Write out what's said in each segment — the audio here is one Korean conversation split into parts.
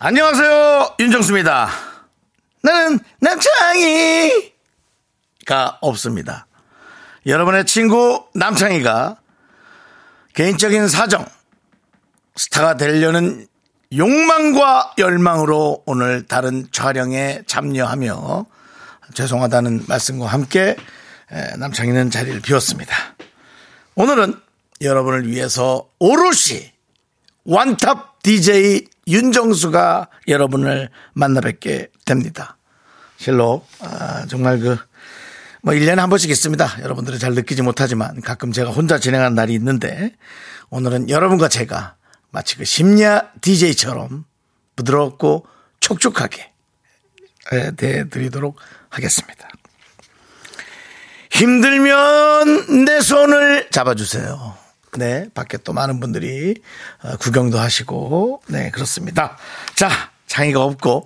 안녕하세요 윤정수입니다. 나는 남창희가 없습니다. 여러분의 친구 남창희가 개인적인 사정 스타가 되려는 욕망과 열망으로 오늘 다른 촬영에 참여하며 죄송하다는 말씀과 함께 에, 남창희는 자리를 비웠습니다. 오늘은 여러분을 위해서 오롯이 완탑 DJ 윤정수가 여러분을 만나 뵙게 됩니다. 실로, 아, 정말 그, 뭐 1년에 한 번씩 있습니다. 여러분들은 잘 느끼지 못하지만 가끔 제가 혼자 진행한 날이 있는데 오늘은 여러분과 제가 마치 그 심야 DJ처럼 부드럽고 촉촉하게 예, 대드리도록 하겠습니다. 힘들면 내 손을 잡아주세요. 네, 밖에 또 많은 분들이 어, 구경도 하시고, 네, 그렇습니다. 자, 장애가 없고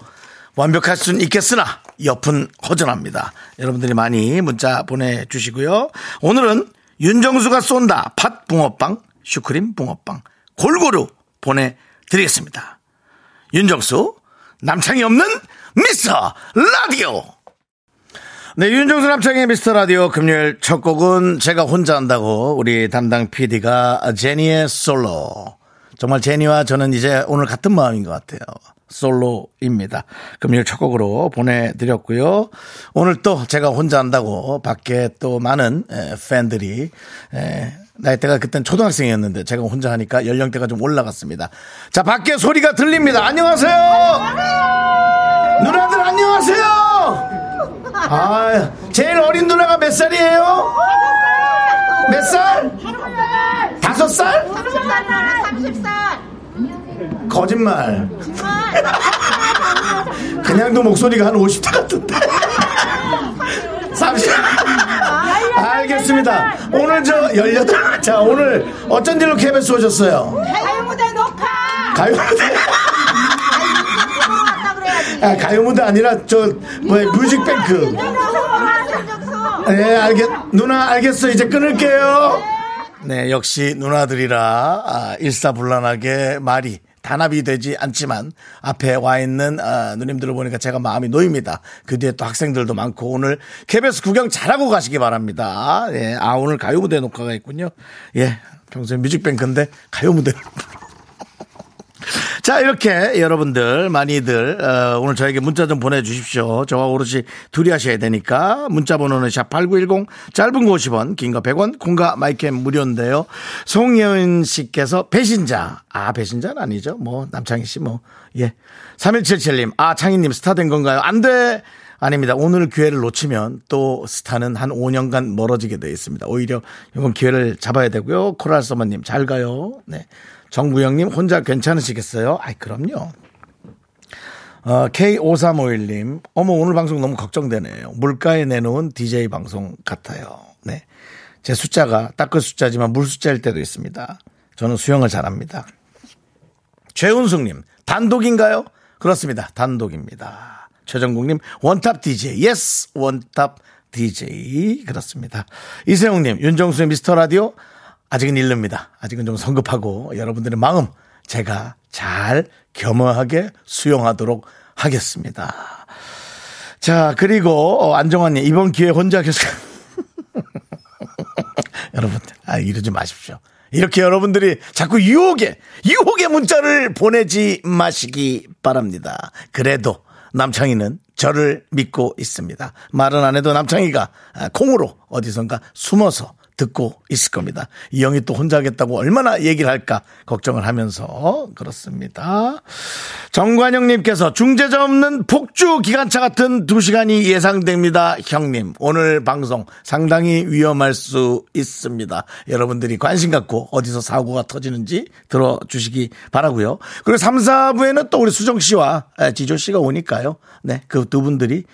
완벽할 수는 있겠으나 옆은 허전합니다. 여러분들이 많이 문자 보내주시고요. 오늘은 윤정수가 쏜다 팥 붕어빵, 슈크림 붕어빵 골고루 보내드리겠습니다. 윤정수, 남창이 없는 미스터 라디오! 네, 윤정수 남창의 미스터 라디오 금요일 첫 곡은 제가 혼자 한다고 우리 담당 PD가 제니의 솔로. 정말 제니와 저는 이제 오늘 같은 마음인 것 같아요. 솔로입니다. 금요일 첫 곡으로 보내드렸고요. 오늘 또 제가 혼자 한다고 밖에 또 많은 에, 팬들이 에, 나이대가 그땐 초등학생이었는데 제가 혼자 하니까 연령대가 좀 올라갔습니다. 자, 밖에 소리가 들립니다. 안녕하세요! 누나들 안녕하세요! 아, 제일 어린 누나가 몇 살이에요? 몇 살? 다섯 살? 30살. 거짓말. 그냥도 목소리가 한 50대 같은데. 30. 알겠습니다. 오늘 저 18. 자, 오늘 어쩐 일로 KBS 오셨어요? 가요 무대 녹화. 가요 무대. 아, 가요 무대 아니라 저, 뭐야, 뮤직뱅크. 네, 알겠, 누나, 알겠어. 이제 끊을게요. 네, 역시 누나들이라, 아, 일사불란하게 말이 단합이 되지 않지만 앞에 와 있는 아, 누님들을 보니까 제가 마음이 놓입니다. 그 뒤에 또 학생들도 많고 오늘 KBS 구경 잘하고 가시기 바랍니다. 예, 아, 오늘 가요 무대 녹화가 있군요. 예, 평소에 뮤직뱅크인데 가요 무대. 자, 이렇게 여러분들 많이들 어, 오늘 저에게 문자 좀 보내주십시오. 저와 오롯이 둘이 하셔야 되니까 문자 번호는 샵8910 짧은 거 50원 긴 거 100원 콩과 마이캠 무료인데요. 송예은 씨께서 배신자 아 배신자는 아니죠. 뭐 남창희 씨 뭐 예. 3177님 아 창희님 스타 된 건가요? 안 돼. 아닙니다. 오늘 기회를 놓치면 또 스타는 한 5년간 멀어지게 되어 있습니다. 오히려 이건 기회를 잡아야 되고요. 코랄 서머님 잘 가요. 네. 정구영님 혼자 괜찮으시겠어요? 아이 그럼요. 어, K5351님, 어머, 오늘 방송 너무 걱정되네요. 물가에 내놓은 DJ 방송 같아요. 네. 제 숫자가 딱 그 숫자지만 물 숫자일 때도 있습니다. 저는 수영을 잘합니다. 최은숙님, 단독인가요? 그렇습니다. 단독입니다. 최정국님, 원탑 DJ. yes, 원탑 DJ. 그렇습니다. 이세용님, 윤정수의 미스터 라디오. 아직은 일릅니다. 아직은 좀 성급하고 여러분들의 마음 제가 잘 겸허하게 수용하도록 하겠습니다. 자, 그리고 어, 안정환님, 이번 기회에 혼자 계속. 여러분들, 아, 이러지 마십시오. 이렇게 여러분들이 자꾸 유혹에, 유혹의 문자를 보내지 마시기 바랍니다. 그래도 남창희는 저를 믿고 있습니다. 말은 안 해도 남창희가 아, 콩으로 어디선가 숨어서 듣고 있을 겁니다. 이 형이 또 혼자 하겠다고 얼마나 얘기를 할까 걱정을 하면서 그렇습니다. 정관영님께서 중재자 없는 폭주 기관차 같은 두 시간이 예상됩니다. 형님 오늘 방송 상당히 위험할 수 있습니다. 여러분들이 관심 갖고 어디서 사고가 터지는지 들어주시기 바라고요. 그리고 3, 4부에는 또 우리 수정 씨와 지조 씨가 오니까요. 네, 그 두 분들이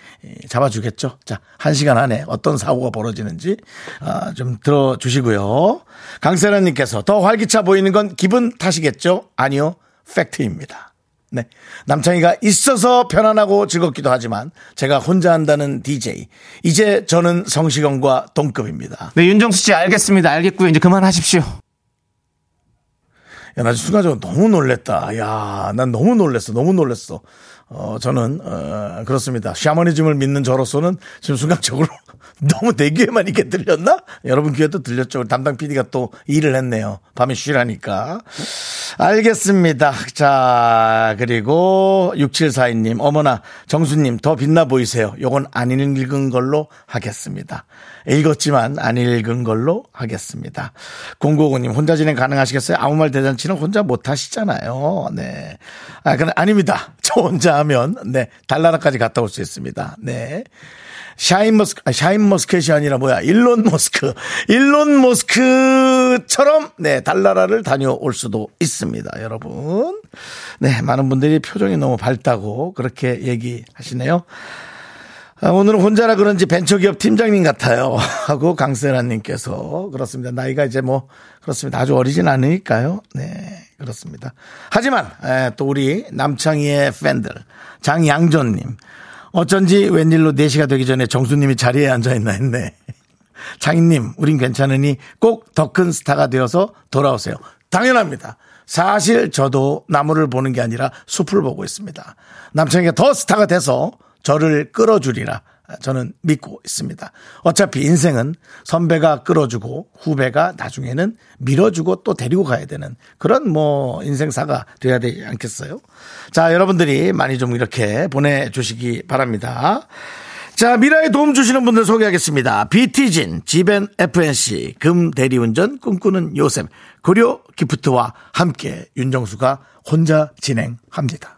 잡아주겠죠. 자, 한 시간 안에 어떤 사고가 벌어지는지 아, 좀 들어 주시고요. 강세라님께서 더 활기차 보이는 건 기분 탓이겠죠? 아니요, 팩트입니다. 네. 남창희가 있어서 편안하고 즐겁기도 하지만 제가 혼자 한다는 DJ. 이제 저는 성시경과 동급입니다. 네, 윤정수 씨 알겠습니다. 알겠고요. 이제 그만하십시오. 야, 나 순간적으로 너무 놀랬다. 야, 난 너무 놀랬어. 너무 놀랬어. 어, 저는, 어, 그렇습니다. 샤머니즘을 믿는 저로서는 지금 순간적으로 너무 내 귀에만 이렇게 들렸나? 여러분 귀에도 들렸죠. 담당 PD가 또 일을 했네요. 밤에 쉬라니까. 알겠습니다. 자, 그리고 6742님, 어머나, 정수님, 더 빛나 보이세요. 요건 안 읽은 걸로 하겠습니다. 읽었지만 안 읽은 걸로 하겠습니다. 095님, 혼자 진행 가능하시겠어요? 아무 말 대잔치는 혼자 못 하시잖아요. 네. 아, 그건 아닙니다. 저 혼자 하면, 네, 달나라까지 갔다 올 수 있습니다. 네. 샤인 머스크, 아, 샤인 머스켓이 아니라 뭐야, 일론 머스크. 일론 머스크처럼, 네, 달나라를 다녀올 수도 있습니다, 여러분. 네, 많은 분들이 표정이 너무 밝다고 그렇게 얘기하시네요. 아, 오늘은 혼자라 그런지 벤처기업 팀장님 같아요. 하고 강세라님께서 그렇습니다. 나이가 이제 뭐 그렇습니다. 아주 어리진 않으니까요. 네, 그렇습니다. 하지만 에, 또 우리 남창희의 팬들 장양전님 어쩐지 웬일로 4시가 되기 전에 정수님이 자리에 앉아있나 했네. 장인님, 우린 괜찮으니 꼭 더 큰 스타가 되어서 돌아오세요. 당연합니다. 사실 저도 나무를 보는 게 아니라 숲을 보고 있습니다. 남창이가 더 스타가 돼서 저를 끌어주리라 저는 믿고 있습니다. 어차피 인생은 선배가 끌어주고 후배가 나중에는 밀어주고 또 데리고 가야 되는 그런 뭐 인생사가 돼야 되지 않겠어요? 자, 여러분들이 많이 좀 이렇게 보내주시기 바랍니다. 자, 미라에 도움 주시는 분들 소개하겠습니다. 비티진, 지벤 FNC, 금 대리운전 꿈꾸는 요셉, 고려 기프트와 함께 윤정수가 혼자 진행합니다.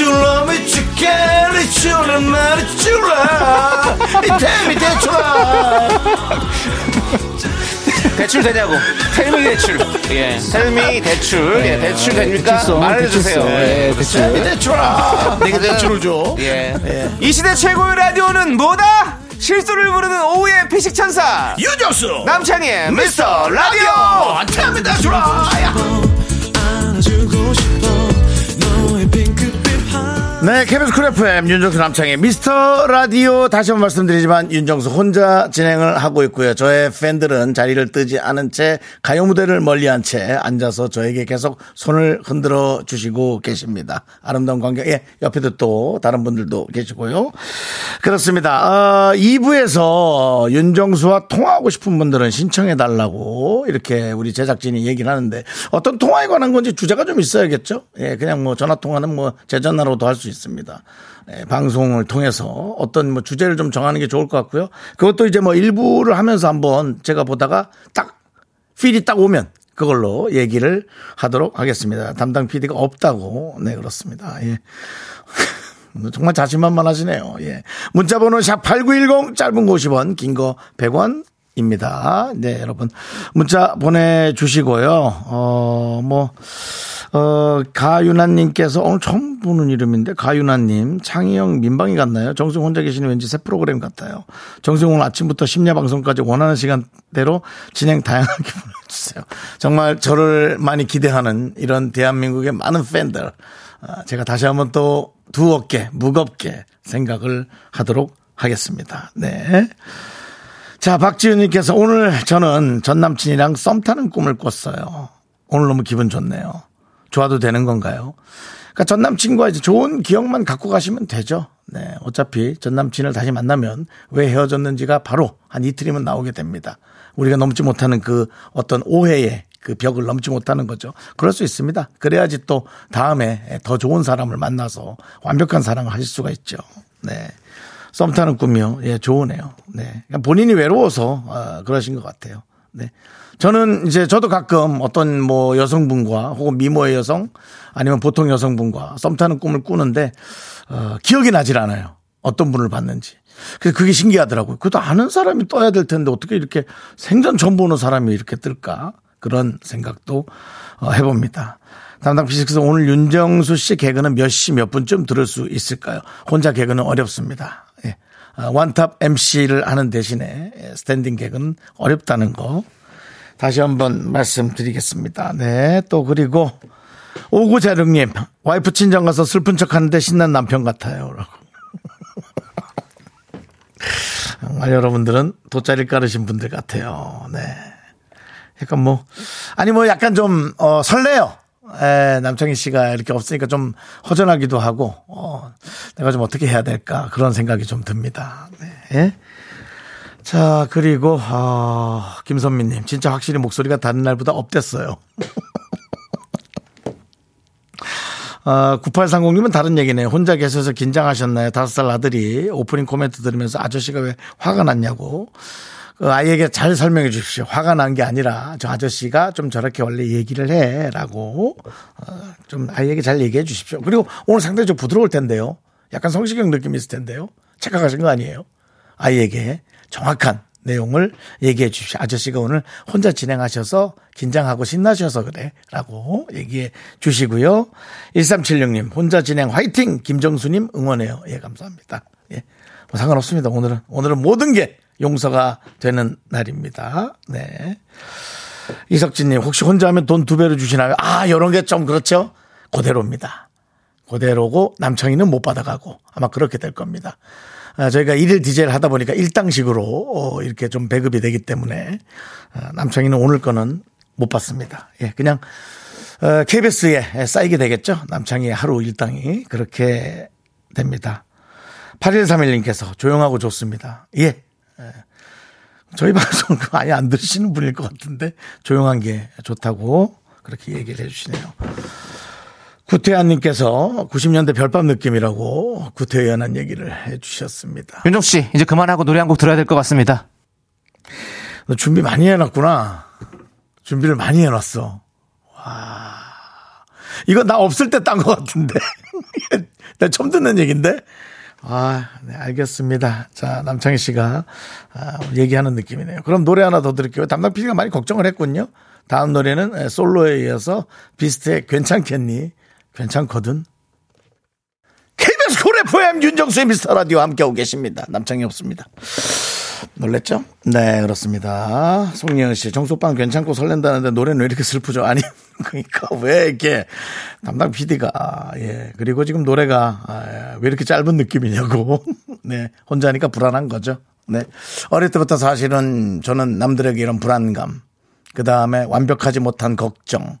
줄라미 죽겠니 줄라 말이 줄라 이템이 대출아 대출 되냐고. 텔미 대출. 예. 텔미 대출. 예, 대출 됩니까? 대출성, 말해주세요. 대출성. 예. 예, 대출. 대출아 내가 대출을 줘 예. 이 시대 최고의 라디오는 뭐다? 실수를 부르는 오후의 피식 천사. 유정수 남창희의 미스터 라디오. 이템이 대출아 안아주고 싶어 네, KBS 쿨 FM 윤정수 남창의 미스터 라디오 다시 한번 말씀드리지만 윤정수 혼자 진행을 하고 있고요. 저의 팬들은 자리를 뜨지 않은 채 가요 무대를 멀리한 채 앉아서 저에게 계속 손을 흔들어 주시고 계십니다. 아름다운 관객, 예, 옆에도 또 다른 분들도 계시고요. 그렇습니다. 어, 2부에서 윤정수와 통화하고 싶은 분들은 신청해 달라고 이렇게 우리 제작진이 얘기를 하는데 어떤 통화에 관한 건지 주제가 좀 있어야겠죠. 예, 그냥 뭐 전화 통화는 뭐 제 전화로도 할 수 있습니다. 예, 방송을 통해서 어떤 뭐 주제를 좀 정하는 게 좋을 것 같고요. 그것도 이제 뭐 일부를 하면서 한번 제가 보다가 딱 필이 딱 오면 그걸로 얘기를 하도록 하겠습니다. 담당 PD가 없다고. 네, 그렇습니다. 예. 정말 자신만만하시네요. 예. 문자번호 샵 8910 짧은 거 50원, 긴 거 100원. 입니다. 네, 여러분. 문자 보내주시고요. 어, 뭐, 어, 가윤아님께서 오늘 처음 보는 이름인데, 가윤아님, 창희형 민방위 같나요? 정수영 혼자 계시는 왠지 새 프로그램 같아요. 정수영 오늘 아침부터 심야 방송까지 원하는 시간대로 진행 다양하게 보내주세요. 정말 저를 많이 기대하는 이런 대한민국의 많은 팬들. 아, 제가 다시 한번 또 두껍게, 무겁게 생각을 하도록 하겠습니다. 네. 자, 박지윤님께서 오늘 저는 전 남친이랑 썸 타는 꿈을 꿨어요. 오늘 너무 기분 좋네요. 좋아도 되는 건가요? 그러니까 전 남친과 이제 좋은 기억만 갖고 가시면 되죠. 네. 어차피 전 남친을 다시 만나면 왜 헤어졌는지가 바로 한 이틀이면 나오게 됩니다. 우리가 넘지 못하는 그 어떤 오해의 그 벽을 넘지 못하는 거죠. 그럴 수 있습니다. 그래야지 또 다음에 더 좋은 사람을 만나서 완벽한 사랑을 하실 수가 있죠. 네. 썸 타는 꿈이요. 예, 좋으네요. 네. 그러니까 본인이 외로워서 어, 그러신 것 같아요. 네. 저는 이제 저도 가끔 어떤 뭐 여성분과 혹은 미모의 여성 아니면 보통 여성분과 썸 타는 꿈을 꾸는데 어, 기억이 나질 않아요. 어떤 분을 봤는지. 그래서 그게 신기하더라고요. 그래도 아는 사람이 떠야 될 텐데 어떻게 이렇게 생전 처음 보는 사람이 이렇게 뜰까? 그런 생각도 어, 해봅니다. 담당 피식스 오늘 윤정수 씨 개그는 몇 시 몇 분쯤 들을 수 있을까요? 혼자 개그는 어렵습니다. 예. 아, 원탑 MC를 하는 대신에 예, 스탠딩 개그는 어렵다는 거 다시 한번 말씀드리겠습니다. 네. 또 그리고 오구자룡님 와이프 친정 가서 슬픈 척 하는데 신난 남편 같아요. 라고. 정말 여러분들은 돗자리 깔으신 분들 같아요. 네. 약간 뭐, 아니 뭐 약간 좀, 어, 설레요. 에, 남창희 씨가 이렇게 없으니까 좀 허전하기도 하고, 어, 내가 좀 어떻게 해야 될까. 그런 생각이 좀 듭니다. 네. 자, 그리고, 어, 김선미님. 진짜 확실히 목소리가 다른 날보다 업됐어요. 어, 9830님은 다른 얘기네요. 혼자 계셔서 긴장하셨나요? 다섯 살 아들이 오프닝 코멘트 들으면서 아저씨가 왜 화가 났냐고. 그 아이에게 잘 설명해 주십시오. 화가 난 게 아니라 저 아저씨가 좀 저렇게 원래 얘기를 해. 라고 어, 좀 아이에게 잘 얘기해 주십시오. 그리고 오늘 상당히 좀 부드러울 텐데요. 약간 성시경 느낌이 있을 텐데요. 착각하신 거 아니에요? 아이에게 정확한 내용을 얘기해 주십시오. 아저씨가 오늘 혼자 진행하셔서 긴장하고 신나셔서 그래. 라고 얘기해 주시고요. 1376님, 혼자 진행 화이팅! 김정수님 응원해요. 예, 감사합니다. 예. 뭐 상관없습니다. 오늘은, 오늘은 모든 게 용서가 되는 날입니다. 네. 이석진님, 혹시 혼자 하면 돈 두 배로 주시나요? 아, 요런 게 좀 그렇죠? 그대로입니다. 그대로고 남창희는 못 받아가고 아마 그렇게 될 겁니다. 아, 저희가 일일 디제이를 하다 보니까 일당식으로 어, 이렇게 좀 배급이 되기 때문에 아, 남창희는 오늘 거는 못 받습니다. 예, 그냥 어, KBS에 쌓이게 되겠죠. 남창희의 하루 일당이 그렇게 됩니다. 8131님께서 조용하고 좋습니다. 예. 예. 저희 방송 그 아예 안 들으시는 분일 것 같은데 조용한 게 좋다고 그렇게 얘기를 해주시네요. 구태환님께서 90년대 별밤 느낌이라고 구태연한 얘기를 해주셨습니다. 윤정 씨, 이제 그만하고 노래 한 곡 들어야 될 것 같습니다. 너 준비 많이 해놨구나. 준비를 많이 해놨어. 와. 이거 나 없을 때 딴 것 같은데. 나 처음 듣는 얘기인데. 아, 네, 알겠습니다. 자, 남창희 씨가 아, 얘기하는 느낌이네요. 그럼 노래 하나 더 드릴게요. 담당 PD가 많이 걱정을 했군요. 다음 노래는 솔로에 이어서 비스트의 괜찮겠니? 괜찮거든. KBS 쿨 FM 윤정수의 미스터 라디오 함께하고 계십니다. 남창희 없습니다. 놀랬죠? 네, 그렇습니다. 송예은 씨, 정수빵 괜찮고 설렌다는데 노래는 왜 이렇게 슬프죠? 아니, 그러니까 왜 이렇게 담당 PD가, 예. 그리고 지금 노래가 아, 왜 이렇게 짧은 느낌이냐고. 네, 혼자니까 불안한 거죠. 네. 어릴 때부터 사실은 저는 남들에게 이런 불안감, 그 다음에 완벽하지 못한 걱정,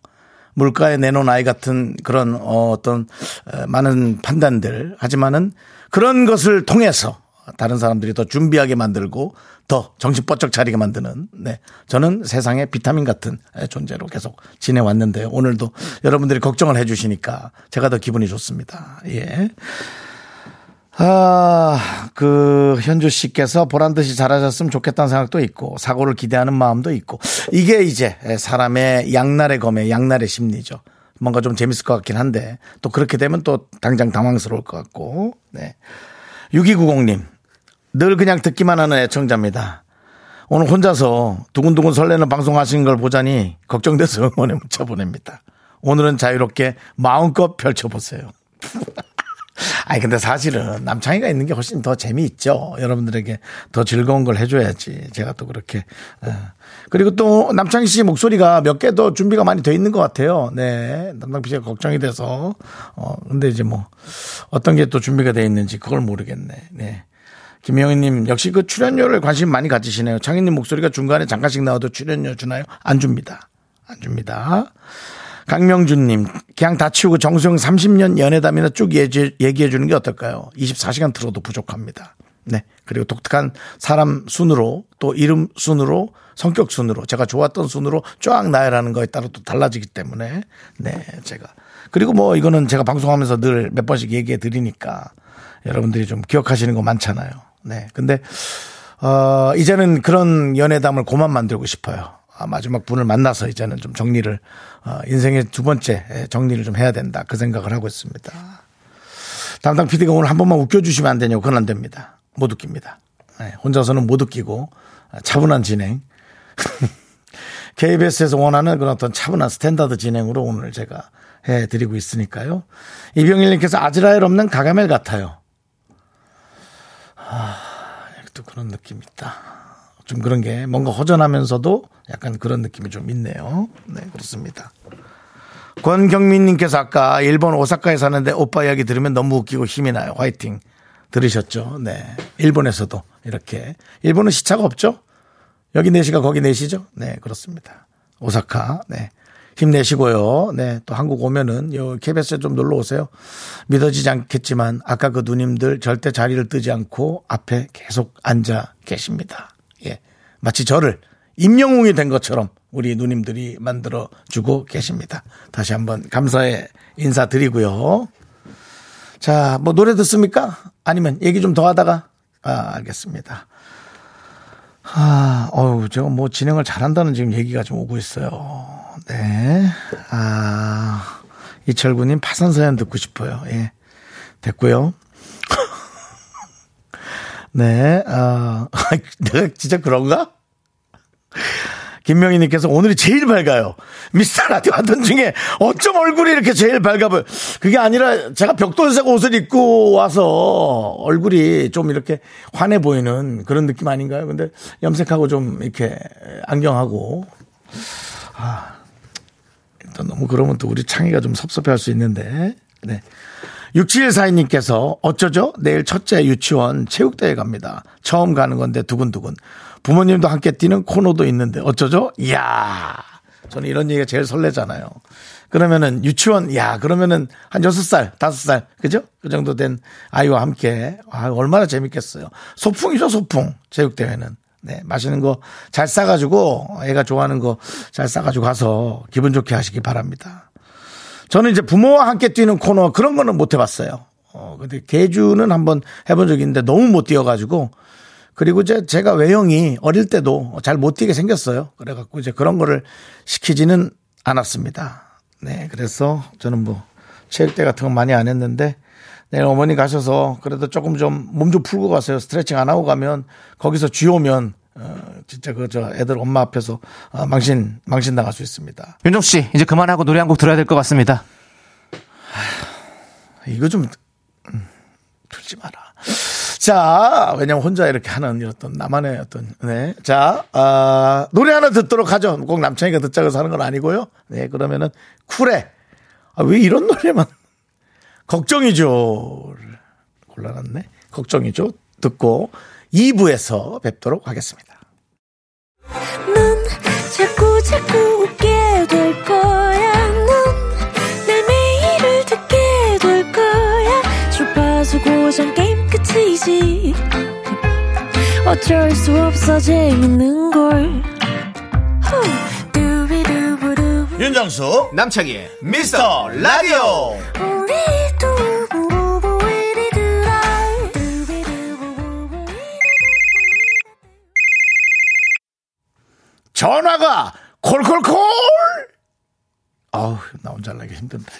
물가에 내놓은 아이 같은 그런 어, 어떤 에, 많은 판단들 하지만은 그런 것을 통해서 다른 사람들이 더 준비하게 만들고 더 정신 번쩍 차리게 만드는 네 저는 세상의 비타민 같은 존재로 계속 지내왔는데요 오늘도 여러분들이 걱정을 해주시니까 제가 더 기분이 좋습니다 예. 아, 그, 현주 씨께서 보란 듯이 잘하셨으면 좋겠다는 생각도 있고, 사고를 기대하는 마음도 있고, 이게 이제 사람의 양날의 검의 양날의 심리죠. 뭔가 좀 재밌을 것 같긴 한데, 또 그렇게 되면 또 당장 당황스러울 것 같고, 네. 6290님, 늘 그냥 듣기만 하는 애청자입니다. 오늘 혼자서 두근두근 설레는 방송 하시는 걸 보자니 걱정돼서 응원의 문자 보냅니다. 오늘은 자유롭게 마음껏 펼쳐보세요. 아니 근데 사실은 남창희가 있는 게 훨씬 더 재미있죠. 여러분들에게 더 즐거운 걸 해줘야지. 제가 또 그렇게. 예. 그리고 또 남창희 씨 목소리가 몇 개 더 준비가 많이 돼 있는 것 같아요. 네, 남당 PC가 걱정이 돼서. 어 근데 이제 뭐 어떤 게 또 준비가 돼 있는지 그걸 모르겠네. 네. 김영희님 역시 그 출연료를 관심 많이 가지시네요. 창희님 목소리가 중간에 잠깐씩 나와도 출연료 주나요? 안 줍니다. 안 줍니다. 강명준님, 그냥 다 치우고 정수영 30년 연애담이나 쭉 얘기- 얘기해 주는 게 어떨까요? 24시간 들어도 부족합니다. 네. 그리고 독특한 사람 순으로 또 이름 순으로 성격 순으로 제가 좋았던 순으로 쫙 나열하는 거에 따라 또 달라지기 때문에 네, 제가. 그리고 뭐 이거는 제가 방송하면서 늘 몇 번씩 얘기해 드리니까 여러분들이 좀 기억하시는 거 많잖아요. 네. 근데 어, 이제는 그런 연애담을 고만 만들고 싶어요. 아, 마지막 분을 만나서 이제는 좀 정리를, 어, 인생의 두 번째 예, 정리를 좀 해야 된다. 그 생각을 하고 있습니다. 담당 PD가 오늘 한 번만 웃겨주시면 안 되냐고. 그건 안 됩니다. 못 웃깁니다. 예, 혼자서는 못 웃기고, 아, 차분한 진행. KBS에서 원하는 그런 어떤 차분한 스탠다드 진행으로 오늘 제가 해드리고 있으니까요. 이병일님께서 아즈라엘 없는 가가멜 같아요. 또 그런 느낌이 있다. 좀 그런 게 뭔가 허전하면서도 약간 그런 느낌이 좀 있네요. 네, 그렇습니다. 권경민님께서 아까 일본 오사카에 사는데 오빠 이야기 들으면 너무 웃기고 힘이 나요. 화이팅. 들으셨죠? 네. 일본에서도 이렇게. 일본은 시차가 없죠? 여기 4시가 거기 4시죠? 네, 그렇습니다. 오사카. 네. 힘내시고요. 네. 또 한국 오면은 요 KBS에 좀 놀러 오세요. 믿어지지 않겠지만 아까 그 누님들 절대 자리를 뜨지 않고 앞에 계속 앉아 계십니다. 예. 마치 저를 임영웅이 된 것처럼 우리 누님들이 만들어 주고 계십니다. 다시 한번 감사의 인사드리고요. 자, 뭐 노래 듣습니까? 아니면 얘기 좀 더 하다가 아, 알겠습니다. 아, 어우, 제가 뭐 진행을 잘한다는 지금 얘기가 좀 오고 있어요. 네. 아, 이철구님 파산서연 듣고 싶어요. 예. 됐고요. 네. 아, 내가 진짜 그런가? 김명희님께서 오늘이 제일 밝아요. 미스터 라디오 하던 중에 어쩜 얼굴이 이렇게 제일 밝아 보여. 그게 아니라 제가 벽돌색 옷을 입고 와서 얼굴이 좀 이렇게 환해 보이는 그런 느낌 아닌가요? 근데 염색하고 좀 이렇게 안경하고. 아, 일단 너무 그러면 또 우리 창희가 좀 섭섭해 할 수 있는데. 네. 6742님께서 어쩌죠? 내일 첫째 유치원 체육대회 갑니다. 처음 가는 건데 두근두근. 부모님도 함께 뛰는 코너도 있는데 어쩌죠? 이야. 저는 이런 얘기가 제일 설레잖아요. 그러면은 유치원, 야, 그러면은 한 6살, 5살, 그죠? 그 정도 된 아이와 함께, 아, 얼마나 재밌겠어요. 소풍이죠, 소풍. 체육대회는. 네, 맛있는 거 잘 싸가지고, 애가 좋아하는 거 잘 싸가지고 가서 기분 좋게 하시기 바랍니다. 저는 이제 부모와 함께 뛰는 코너 그런 거는 못 해봤어요. 어, 근데 개주는 한번 해본 적이 있는데 너무 못 뛰어가지고 그리고 이제 제가 외형이 어릴 때도 잘 못 뛰게 생겼어요. 그래갖고 이제 그런 거를 시키지는 않았습니다. 네, 그래서 저는 뭐 체육대 같은 건 많이 안 했는데 내일 어머니 가셔서 그래도 조금 좀 몸 좀 풀고 가세요. 스트레칭 안 하고 가면 거기서 쥐 오면 어, 진짜 그 저 애들 엄마 앞에서 어, 망신 망신 당할 수 있습니다. 윤정 씨, 이제 그만하고 노래 한 곡 들어야 될 것 같습니다. 이거 좀 음, 들지 마라. 자, 왜냐면 혼자 이렇게 하는 어떤 나만의 어떤 네. 자, 아, 노래 하나 듣도록 하죠. 꼭 남창이가 듣자고 하는 건 아니고요. 네, 그러면은 쿨해. 아, 왜 이런 노래만 걱정이죠. 곤란했네. 걱정이죠. 듣고 2부에서 뵙도록 하겠습니다. 넌 자꾸 자꾸 웃게 될 거야. 넌내 매일을 듣게 될 거야. 주파수 고정 게임 끝이지. 어쩔 수 없어 재밌는 걸. 후. 윤정수 남창희의 미스터 라디오 전화가 콜콜콜! 아우 나 혼자 하기 힘든다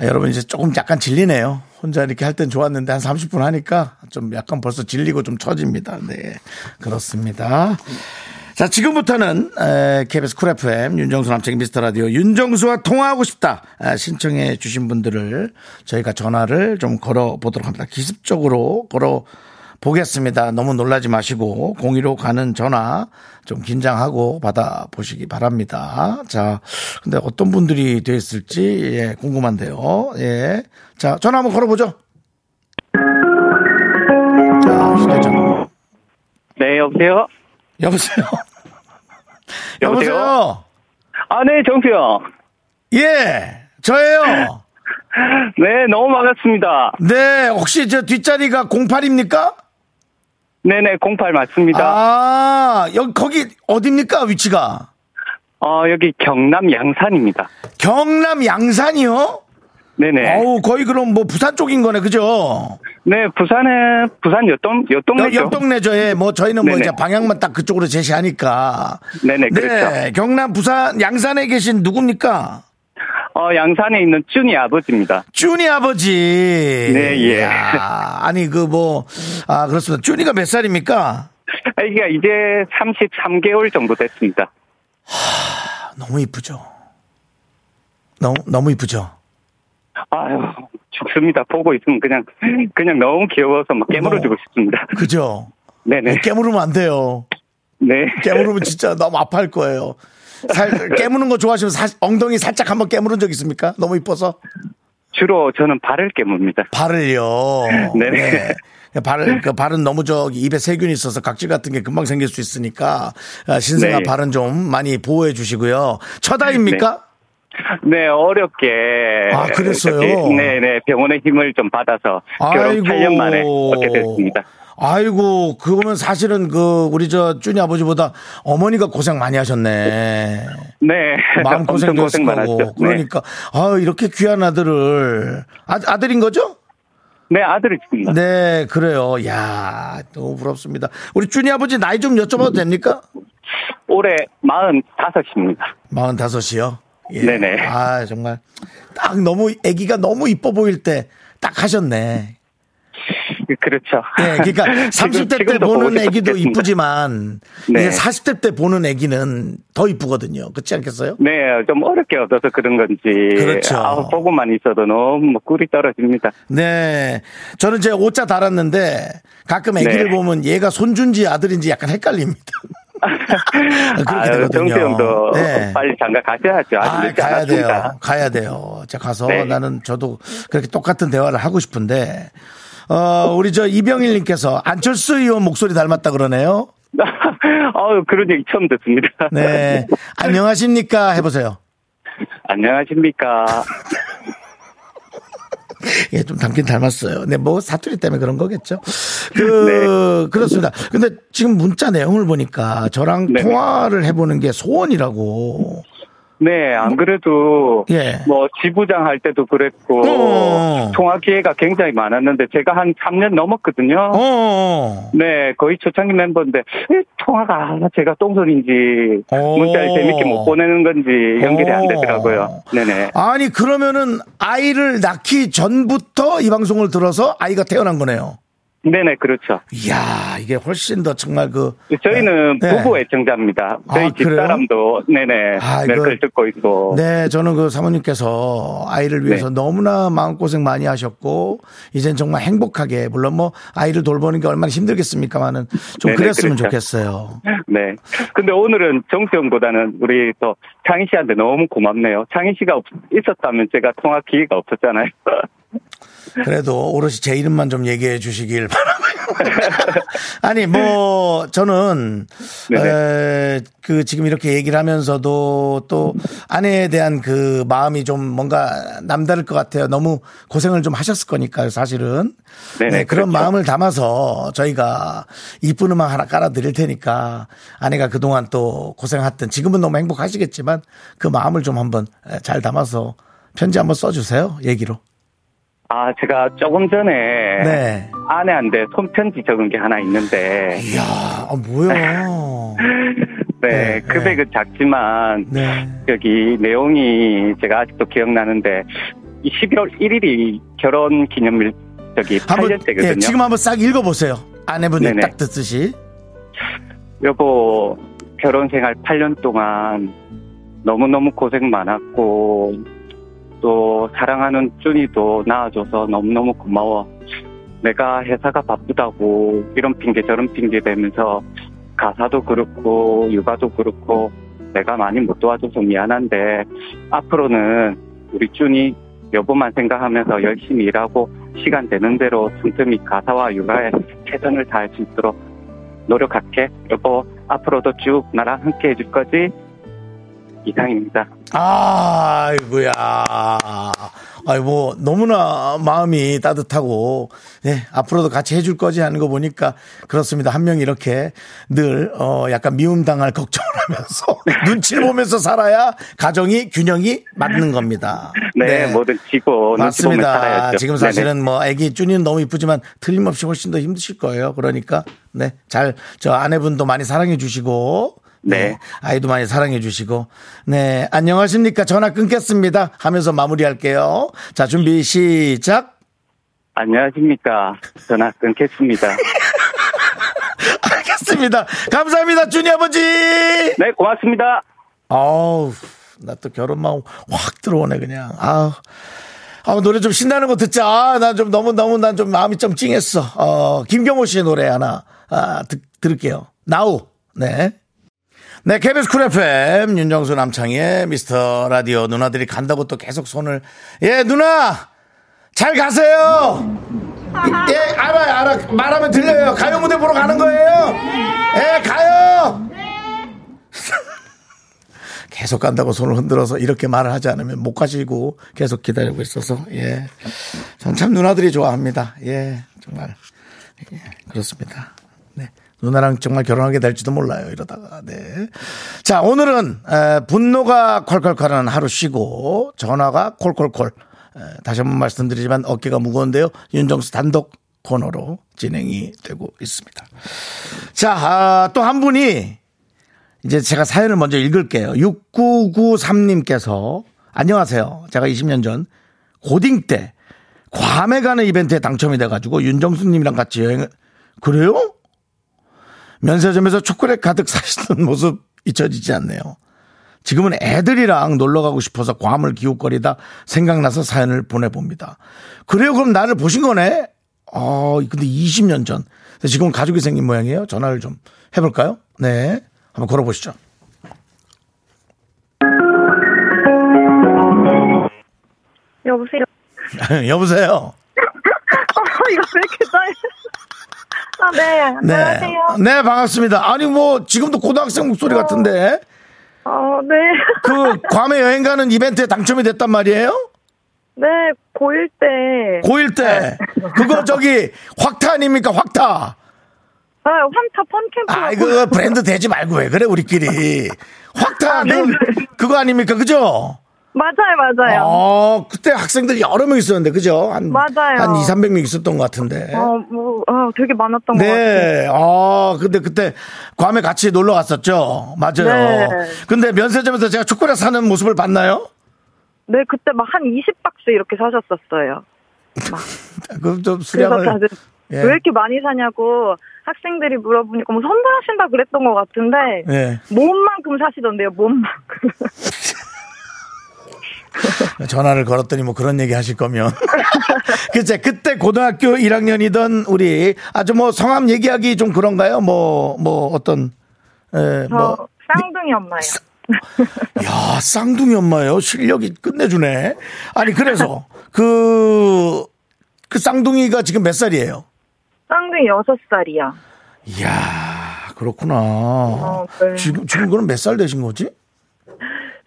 아, 여러분 이제 조금 약간 질리네요. 혼자 이렇게 할 땐 좋았는데 한 30분 하니까 좀 약간 벌써 질리고 좀 처집니다. 네 그렇습니다. 자 지금부터는 에, KBS 쿨 FM 윤정수 남창희 미스터 라디오 윤정수와 통화하고 싶다 아, 신청해 주신 분들을 저희가 전화를 좀 걸어 보도록 합니다. 기습적으로 걸어 보겠습니다. 너무 놀라지 마시고 공의로 가는 전화 좀 긴장하고 받아 보시기 바랍니다. 자, 근데 어떤 분들이 되어 있을지 예, 궁금한데요. 예. 자, 전화 한번 걸어보죠. 자, 휴대전화. 네, 여보세요? 여보세요. 여보세요? 아, 네, 정수영. 예, 저예요. 네, 너무 반갑습니다. 네, 혹시 저 뒷자리가 08입니까? 네네, 08 맞습니다. 아, 여기, 거기 어딥니까, 위치가? 어, 여기 경남 양산입니다. 경남 양산이요? 네네. 어우, 거의 그럼 뭐 부산 쪽인 거네, 그죠? 네, 부산에, 부산 옆동, 옆동네죠. 옆 동네죠. 예, 뭐 저희는 뭐 네네. 이제 방향만 딱 그쪽으로 제시하니까. 네네, 네, 그렇죠. 경남 부산 양산에 계신 누굽니까? 어, 양산에 있는 쭈니 아버지입니다. 쭈니 아버지. 네, 예. 이야, 아니 그 뭐 아 그렇습니다. 쭈니가 몇 살입니까? 아기가 이제 33개월 정도 됐습니다. 너무 이쁘죠. 너무 너무 이쁘죠. 아유, 죽습니다. 보고 있으면 그냥, 그냥 너무 귀여워서 막 깨물어주고 싶습니다. 그죠? 네네. 깨물으면 안 돼요. 네. 깨물으면 진짜 너무 아파할 거예요. 살, 깨무는 거 좋아하시면 사- 엉덩이 살짝 한번 깨물은 적 있습니까? 너무 이뻐서 주로 저는 발을 깨뭅니다. 발을요. 네네. 발을 그 발은 너무 저기 입에 세균이 있어서 각질 같은 게 금방 생길 수 있으니까 아, 신생아 네. 발은 좀 많이 보호해 주시고요. 첫 아이입니까? 네, 어렵게. 아, 그랬어요? 네네, 병원의 힘을 좀 받아서 결혼 8년 만에 얻게 됐습니다. 아이고, 그거면 사실은 그, 우리 저, 쭈니 아버지보다 어머니가 고생 많이 하셨네. 네. 마음 고생도 고생. 많았죠. 네. 그러니까, 아 이렇게 귀한 아들을, 아, 아들인 거죠? 네, 아들이 있습니다. 네, 그래요. 야 너무 부럽습니다. 우리 쭈니 아버지 나이 좀 여쭤봐도 됩니까? 올해 45입니다. 45이요? 예. 네네. 아, 정말. 딱 너무, 아기가 너무 이뻐 보일 때 딱 하셨네. 그렇죠. 예, 그러니까 지금- 30대 때 보는 애기도 싶겠습니다. 이쁘지만 네. 이제 40대 때 보는 애기는 더 이쁘거든요. 그렇지 않겠어요? 네, 좀 어렵게 얻어서 그런 건지. 그렇죠. 아, 보고만 있어도 너무 꿀이 떨어집니다. 네. 저는 제 오자 달았는데 가끔 애기를 네. 보면 얘가 손준지 아들인지 약간 헷갈립니다. 그렇게 되거든요. 정수영도 네. 빨리 장가 가셔야죠. 아직 아, 가야 않았습니다. 돼요. 가야 돼요. 자, 가서 네. 나는 저도 그렇게 똑같은 대화를 하고 싶은데, 어, 우리 저 이병일님께서 안철수 의원 목소리 닮았다 그러네요. 아유, 그런 얘기 처음 듣습니다. 네. 안녕하십니까? 해보세요. 안녕하십니까. 예, 좀 닮긴 닮았어요. 네, 뭐 사투리 때문에 그런 거겠죠. 그, 그렇습니다. 근데 지금 문자 내용을 보니까 저랑 네. 통화를 해보는 게 소원이라고. 네, 안 그래도 예. 뭐 지부장 할 때도 그랬고 어. 통화 기회가 굉장히 많았는데 제가 한 3년 넘었거든요. 어. 네, 거의 초창기 멤버인데 에, 통화가 제가 똥손인지 어. 문자를 재밌게 못 보내는 건지 연결이 안 어. 되더라고요. 네네. 아니, 그러면은 아이를 낳기 전부터 이 방송을 들어서 아이가 태어난 거네요. 네네, 그렇죠. 이야, 이게 훨씬 더 정말 그. 저희는 네. 부부 애청자입니다. 저희 아? 집사람도 네네 아, 네, 이거- 글 듣고 있고. 네, 저는 그 사모님께서 아이를 위해서 네. 너무나 마음 고생 많이 하셨고, 이젠 정말 행복하게, 물론 뭐 아이를 돌보는 게 얼마나 힘들겠습니까만은 좀 네네, 그랬으면 그렇죠. 좋겠어요. 네. 근데 오늘은 정수영보다는 우리 또 창희 씨한테 너무 고맙네요. 창희 씨가 없- 있었다면 제가 통화 기회가 없었잖아요. 그래도 오롯이 제 이름만 좀 얘기해 주시길 바라고요. 아니 뭐 저는 네네. 에, 그 지금 이렇게 얘기를 하면서도 또 아내에 대한 그 마음이 좀 뭔가 남다를 것 같아요. 너무 고생을 좀 하셨을 거니까요, 사실은. 네네, 네, 그런 그렇죠. 마음을 담아서 저희가 이쁜 음악 하나 깔아 드릴 테니까 아내가 그동안 또 고생했던 지금은 너무 행복하시겠지만 그 마음을 좀 한번 잘 담아서 편지 한번 써 주세요. 얘기로. 아, 제가 조금 전에 네. 아내한테 손편지 적은 게 하나 있는데, 이야, 아, 뭐야. 네, 네, 금액은 작지만, 네. 여기 내용이 제가 아직도 기억나는데, 이 12월 1일이 결혼 기념일, 저기 한번, 8년째거든요. 예, 지금 한번 싹 읽어보세요. 아내분이 네네. 딱 듣듯이. 여보, 결혼 생활 8년 동안 너무너무 고생 많았고, 또 사랑하는 쭈니도 낳아줘서 너무너무 고마워. 내가 회사가 바쁘다고 이런 핑계 저런 핑계 대면서 가사도 그렇고 육아도 그렇고 내가 많이 못 도와줘서 미안한데 앞으로는 우리 쭈니 여보만 생각하면서 열심히 일하고 시간 되는 대로 틈틈이 가사와 육아에 최선을 다할 수 있도록 노력할게. 여보, 앞으로도 쭉 나랑 함께 해줄 거지? 이상입니다. 아이고야. 아이 뭐 너무나 마음이 따뜻하고 네 앞으로도 같이 해줄 거지 하는 거 보니까 그렇습니다 한 명 이렇게 늘 어 약간 미움 당할 걱정을 하면서 눈치를 보면서 살아야 가정이 균형이 맞는 겁니다. 네, 뭐든 지고 맞습니다. 지금 네네. 사실은 뭐 아기 쭈니는 너무 이쁘지만 틀림없이 훨씬 더 힘드실 거예요. 그러니까 네 잘 저 아내분도 많이 사랑해 주시고 네. 아이도 많이 사랑해 주시고. 네. 안녕하십니까. 전화 끊겠습니다. 하면서 마무리할게요. 자, 준비 시작. 안녕하십니까. 전화 끊겠습니다. 알겠습니다. 감사합니다. 준이 아버지. 네, 고맙습니다. 아우, 나 또 결혼 마음 확 들어오네, 그냥. 아우. 아, 노래 좀 신나는 거 듣자. 아, 나 좀 너무, 너무, 난 좀 마음이 좀 찡했어. 어, 김경호 씨의 노래 하나, 아, 듣, 들을게요. Now. 네. 네, KBS 쿨 FM, 윤정수 남창희의 미스터 라디오. 누나들이 간다고 또 계속 손을. 예, 누나! 잘 가세요! 예, 알아요, 알아. 말하면 들려요. 가요 무대 보러 가는 거예요? 예, 가요! 계속 간다고 손을 흔들어서 이렇게 말을 하지 않으면 못 가시고 계속 기다리고 있어서, 예. 전 참 누나들이 좋아합니다. 예, 정말. 예, 그렇습니다. 네. 누나랑 정말 결혼하게 될지도 몰라요, 이러다가. 네. 자, 오늘은, 에, 분노가 콸콸콸하는 하루 쉬고, 전화가 콜콜콜. 에, 다시 한번 말씀드리지만 어깨가 무거운데요. 윤정수 단독 코너로 진행이 되고 있습니다. 자, 아, 또 한 분이 이제 제가 사연을 먼저 읽을게요. 6993님께서 안녕하세요. 제가 20년 전 고딩 때 괌에 가는 이벤트에 당첨이 돼가지고 윤정수님이랑 같이 여행을 그래요? 면세점에서 초콜릿 가득 사시던 모습 잊혀지지 않네요. 지금은 애들이랑 놀러 가고 싶어서 괌을 기웃거리다 생각나서 사연을 보내봅니다. 그래요? 그럼 나를 보신 거네? 어, 근데 20년 전. 지금은 가족이 생긴 모양이에요. 전화를 좀 해볼까요? 네. 한번 걸어보시죠. 여보세요? 여보세요? 어, 이거 왜 이렇게 네. 네. 안녕하세요. 네, 반갑습니다. 아니, 뭐, 지금도 고등학생 목소리 같은데. 어, 네. 그, 괌에 여행 가는 이벤트에 당첨이 됐단 말이에요? 네, 고1 때. 고1 때. 그거 저기, 확타 아닙니까? 확타. 아, 환타 펀캠프. 아, 이거 브랜드 대지 말고 왜 그래, 우리끼리. 확타, 아, 네. 그, 그거 아닙니까? 그죠? 맞아요, 맞아요. 어, 그때 학생들 여러 명 있었는데, 그죠? 한, 맞아요. 한 2, 300명 있었던 것 같은데. 어, 뭐, 어, 되게 많았던 것 같아요. 네. 아, 근데 그때 괌에 같이 놀러 갔었죠. 맞아요. 네. 근데 면세점에서 제가 초콜릿 사는 모습을 봤나요? 네, 그때 막 한 20박스 이렇게 사셨었어요. 그럼 좀 수량을. 다들 예. 왜 이렇게 많이 사냐고 학생들이 물어보니까 뭐 선물하신다 그랬던 것 같은데 예. 몸만큼 사시던데요, 몸만큼. 전화를 걸었더니 뭐 그런 얘기 하실 거면. 그치. 그때 고등학교 1학년이던 우리 아주 뭐 성함 얘기하기 좀 그런가요? 뭐, 뭐 어떤, 에, 저 뭐. 쌍둥이 엄마예요. 야, 쌍둥이 엄마예요. 실력이 끝내주네. 아니, 그래서 그, 그 쌍둥이가 지금 몇 살이에요? 쌍둥이 6살이야. 이야, 그렇구나. 어, 네. 지금, 지금 그럼 몇 살 되신 거지?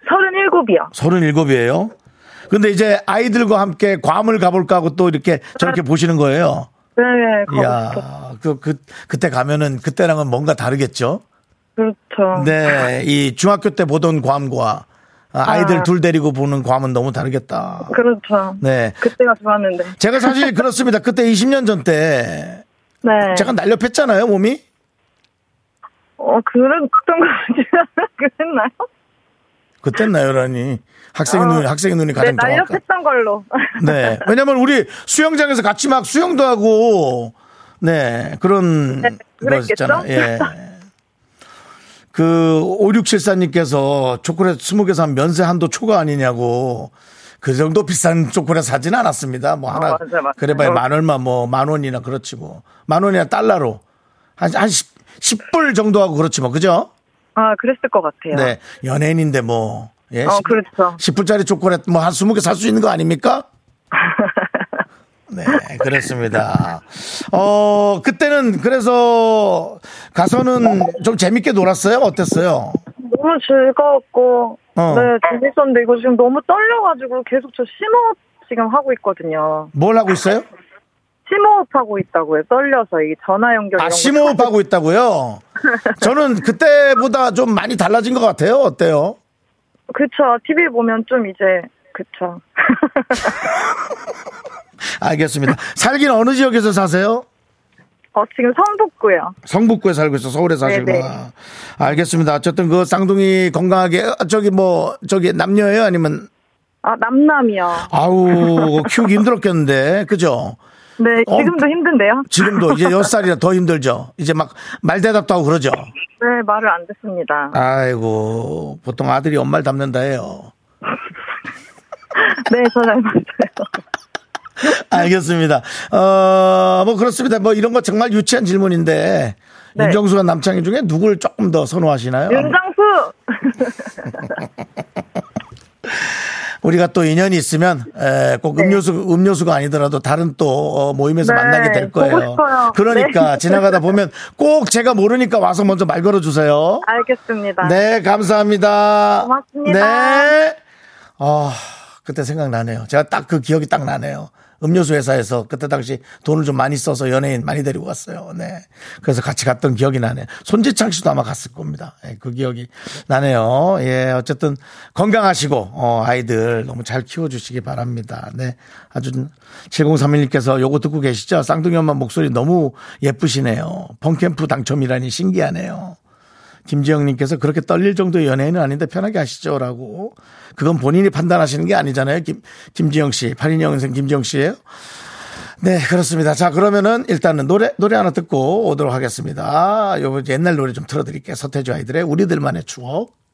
37이요. 37이에요? 근데 이제 아이들과 함께 괌을 가볼까 하고 또 이렇게 저렇게 보시는 거예요. 네, 싶어. 이야, 그, 그, 그때 가면은 그때랑은 뭔가 다르겠죠? 그렇죠. 네, 이 중학교 때 보던 괌과 아이들 아. 둘 데리고 보는 괌은 너무 다르겠다. 그렇죠. 네. 그때가 좋았는데. 제가 사실 그렇습니다. 그때 20년 전 때 네. 제가 날렵했잖아요, 몸이. 어, 그랬던 거 같지 않아? 그랬나요? 그땐 나열하니 학생의 눈, 학생의 눈이 네, 가장 정확한. 날렵했던 걸로. 네. 왜냐면 우리 수영장에서 같이 막 수영도 하고, 네. 그런 네? 거였잖아. 예. 그, 5674님께서 초콜릿 20개 산 면세 한도 초과 아니냐고. 그 정도 비싼 초콜릿 사진 않았습니다. 뭐 하나. 어, 맞아, 맞아. 그래봐야 어. 만 얼마 뭐 만 원이나 그렇지 뭐. 만 원이나 달러로. 한, 한 10, 10불 정도 하고 그렇지 뭐. 그죠? 아, 그랬을 것 같아요. 네. 연예인인데 뭐. 예. 어, 그렇죠. 10불짜리 초콜릿 뭐 한 20개 살 수 있는 거 아닙니까? 네, 그렇습니다. 어, 그때는 그래서 가서는 좀 재밌게 놀았어요? 어땠어요? 너무 즐거웠고, 어. 네, 재밌었는데 이거 지금 너무 떨려가지고 계속 저 심호흡 지금 하고 있거든요. 뭘 하고 있어요? 심호흡 하고 있다고요. 떨려서 이 전화 연결 아, 심호흡하고 있다고요? 저는 그때보다 좀 많이 달라진 것 같아요. 어때요? 그쵸. TV 보면 좀 이제, 그쵸. 알겠습니다. 살기는 어느 지역에서 사세요? 어, 지금 성북구요. 성북구에 살고 있어 서울에 사시구나. 네네. 알겠습니다. 어쨌든 그 쌍둥이 건강하게 어, 저기 뭐 저기 남녀예요 아니면 아, 남남이요. 아우 키우기 힘들었겠는데 그죠? 네, 어, 지금도 힘든데요? 지금도 이제 여섯 살이라 더 힘들죠. 이제 막 말 대답도 하고 그러죠. 네, 말을 안 듣습니다. 아이고 보통 아들이 엄마를 닮는다 해요. 네, 저 닮았어요. 알겠습니다. 어, 뭐 그렇습니다. 뭐 이런 거 정말 유치한 질문인데 네. 윤정수와 남창희 중에 누굴 조금 더 선호하시나요? 윤정수! 우리가 또 인연이 있으면 에, 꼭 음료수 음료수가 아니더라도 다른 또 어, 모임에서 네, 만나게 될 거예요. 싶어요. 그러니까 네. 지나가다 보면 꼭 제가 모르니까 와서 먼저 말 걸어 주세요. 알겠습니다. 네, 감사합니다. 고맙습니다. 네. 아, 그때 생각나네요. 제가 딱 그 기억이 딱 나네요. 음료수 회사에서 그때 당시 돈을 좀 많이 써서 연예인 많이 데리고 갔어요. 네. 그래서 같이 갔던 기억이 나네요. 손지창 씨도 아마 갔을 겁니다. 예, 그 기억이 나네요. 예, 어쨌든 건강하시고, 어, 아이들 너무 잘 키워주시기 바랍니다. 네. 아주 7031님께서 요거 듣고 계시죠? 쌍둥이 엄마 목소리 너무 예쁘시네요. 펑캠프 당첨이라니 신기하네요. 김지영님께서 그렇게 떨릴 정도의 연예인은 아닌데 편하게 하시죠라고. 그건 본인이 판단하시는 게 아니잖아요. 김, 김지영 씨. 82년생 김지영 씨예요 네, 그렇습니다. 자, 그러면은 일단은 노래, 노래 하나 듣고 오도록 하겠습니다. 요 옛날 노래 좀 틀어드릴게요. 서태지 아이들의 우리들만의 추억.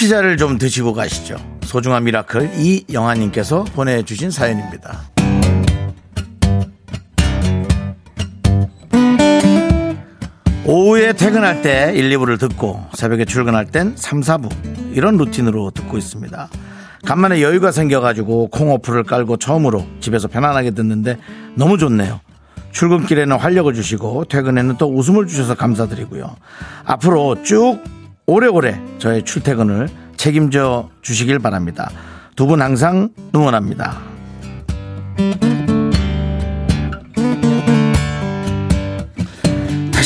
피자를 좀 드시고 가시죠. 소중한 미라클 이영아님께서 보내주신 사연입니다. 오후에 퇴근할 때 1, 2부를 듣고 새벽에 출근할 땐 3, 4부 이런 루틴으로 듣고 있습니다. 간만에 여유가 생겨가지고 콩 어플을 깔고 처음으로 집에서 편안하게 듣는데 너무 좋네요. 출근길에는 활력을 주시고 퇴근에는 또 웃음을 주셔서 감사드리고요. 앞으로 쭉 오래오래 저의 출퇴근을 책임져 주시길 바랍니다. 두 분 항상 응원합니다.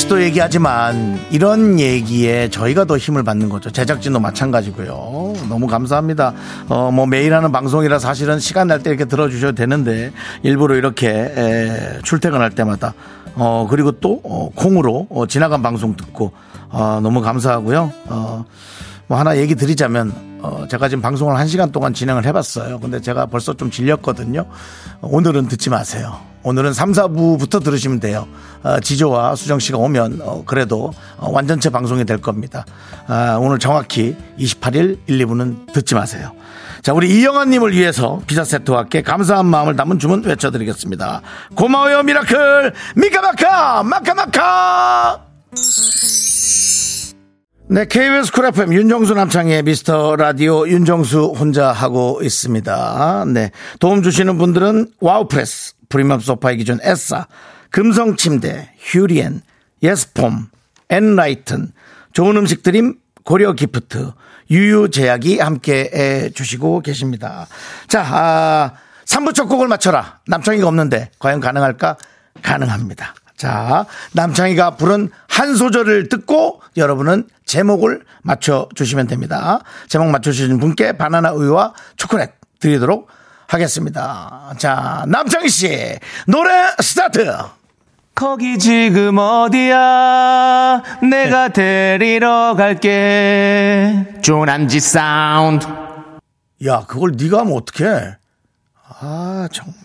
또 얘기하지만 이런 얘기에 저희가 더 힘을 받는 거죠. 제작진도 마찬가지고요. 너무 감사합니다. 어, 뭐 매일 하는 방송이라 사실은 시간 날 때 이렇게 들어주셔도 되는데 일부러 이렇게 에, 출퇴근할 때마다 어, 그리고 또 어, 콩으로 어, 지나간 방송 듣고 어, 너무 감사하고요. 어, 뭐 하나 얘기 드리자면 어, 제가 지금 방송을 한 시간 동안 진행을 해봤어요. 근데 제가 벌써 좀 질렸거든요. 오늘은 듣지 마세요. 오늘은 3, 4부부터 들으시면 돼요. 어, 지조와 수정 씨가 오면 어, 그래도 어, 완전체 방송이 될 겁니다. 아, 오늘 정확히 28일 1, 2부는 듣지 마세요. 자, 우리 이영아님을 위해서 피자 세트와 함께 감사한 마음을 담은 주문 외쳐드리겠습니다. 고마워요, 미라클! 미카마카! 마카마카! 네, KBS 쿨 FM 윤정수 남창희의 미스터 라디오 윤정수 혼자 하고 있습니다. 네. 도움 주시는 분들은 와우프레스, 프리미엄 소파의 기준 에싸, 금성 침대, 휴리엔, 예스폼, 엔라이튼, 좋은 음식 드림, 고려 기프트, 유유제약이 함께 해 주시고 계십니다. 자, 아, 3부 첫 곡을 맞춰라. 남창이가 없는데 과연 가능할까? 가능합니다. 자, 남창희가 부른 한 소절을 듣고 여러분은 제목을 맞춰주시면 됩니다. 제목 맞춰주신 분께 바나나 우유와 초콜릿 드리도록 하겠습니다. 자, 남창희 씨, 노래 스타트! 거기 지금 어디야? 내가 데리러 갈게. 조남지대 사운드. 야, 그걸 네가 하면 어떡해? 아, 정말 참.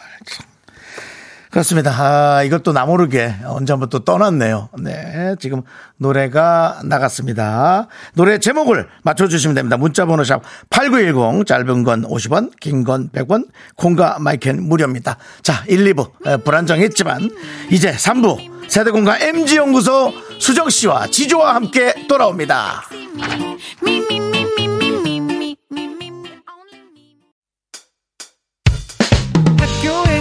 그렇습니다. 아, 이것도 나 모르게 언제 한번 또 떠났네요. 네. 지금 노래가 나갔습니다. 노래 제목을 맞춰주시면 됩니다. 문자번호 샵 8910, 짧은 건 50원, 긴 건 100원, 콩과 마이크는 무료입니다. 자, 1, 2부, 에, 불안정했지만, 이제 3부, 세대공간 MG연구소 수정씨와 지조와 함께 돌아옵니다.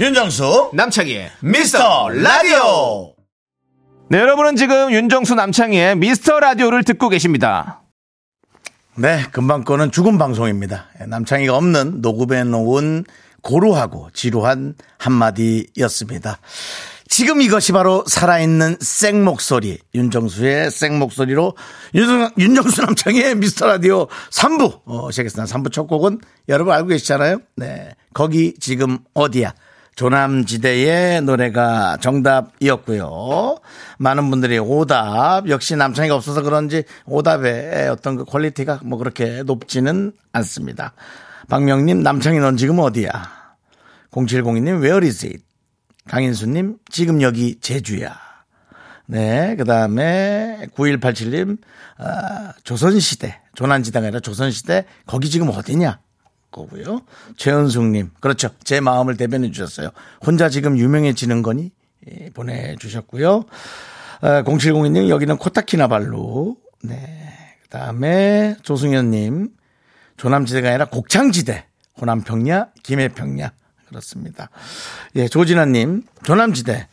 윤정수 남창희의 미스터 라디오 네, 여러분은 지금 윤정수 남창희의 미스터 라디오를 듣고 계십니다. 네, 금방 거는 죽은 방송입니다. 예, 남창희가 없는 녹음해 놓은 고루하고 지루한 한마디였습니다. 지금 이것이 바로 살아있는 생 목소리, 윤정수의 생 목소리로 윤정, 윤정수 남창희의 미스터 라디오 3부, 어, 시작했습니다. 3부 첫 곡은 여러분 알고 계시잖아요? 네. 거기 지금 어디야? 조남지대의 노래가 정답이었고요. 많은 분들이 오답, 역시 남창이가 없어서 그런지 오답의 어떤 그 quality가 뭐 그렇게 높지는 않습니다. 박명님, 남창이 넌 지금 어디야? 0702님, where is it? 강인수님, 지금 여기 제주야. 네, 그 다음에 9187님, 아, 조선시대, 조난지대가 아니라 조선시대, 거기 지금 어디냐? 거고요. 최은숙님, 그렇죠. 제 마음을 대변해 주셨어요. 혼자 지금 유명해지는 거니? 예, 보내주셨고요. 아, 0702님, 여기는 코타키나발루. 네. 그 다음에 조승현님, 조남지대가 아니라 곡창지대. 호남평야, 김해평야. 그렇습니다. 예, 조진아님, 조남지대.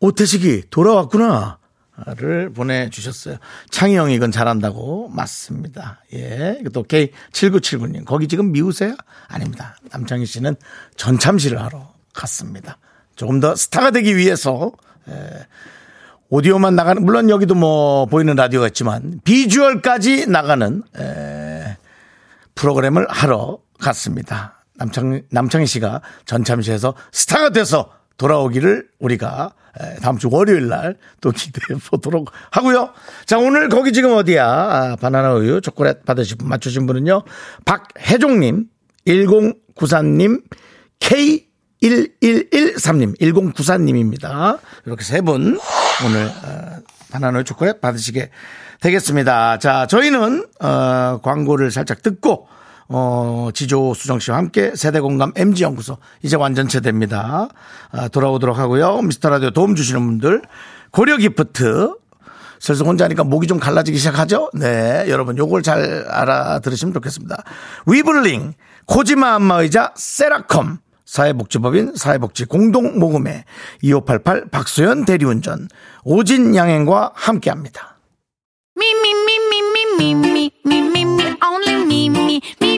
오태식이 돌아왔구나. 를 보내주셨어요. 창희 형이 이건 잘한다고. 맞습니다. 예. 또 K7979님. 거기 지금 미우세요? 아닙니다. 남창희 씨는 전참시를 하러 갔습니다. 조금 더 스타가 되기 위해서, 예. 오디오만 나가는, 물론 여기도 뭐 보이는 라디오가 있지만, 비주얼까지 나가는, 에, 프로그램을 하러 갔습니다. 남창, 남창희 씨가 전참시에서 스타가 돼서 돌아오기를 우리가 에, 다음 주 월요일 날 또 기대해 보도록 하고요. 자, 오늘 거기 지금 어디야? 아, 바나나 우유 초콜릿 받으신 분 맞추신 분은요. 박혜종님, 1094님, K1113님, 1094님입니다. 이렇게 세 분 오늘 어, 바나나 초콜릿 받으시게 되겠습니다. 자, 저희는 어, 광고를 살짝 듣고 어, 지조 수정 씨와 함께 세대 공감 MG연구소 이제 완전체 됩니다. 아, 돌아오도록 하고요. 미스터 라디오 도움 주시는 분들 고려 기프트 슬슬 혼자니까 목이 좀 갈라지기 시작하죠? 네. 여러분 요걸 잘 알아들으시면 좋겠습니다. 위블링, 코지마 안마의자 세라컴, 사회복지법인 사회복지 공동모금회 2588 박소연 대리운전 오진 양행과 함께 합니다. Me, me, me, me, me, me, me, me, me, me, only me, me, me,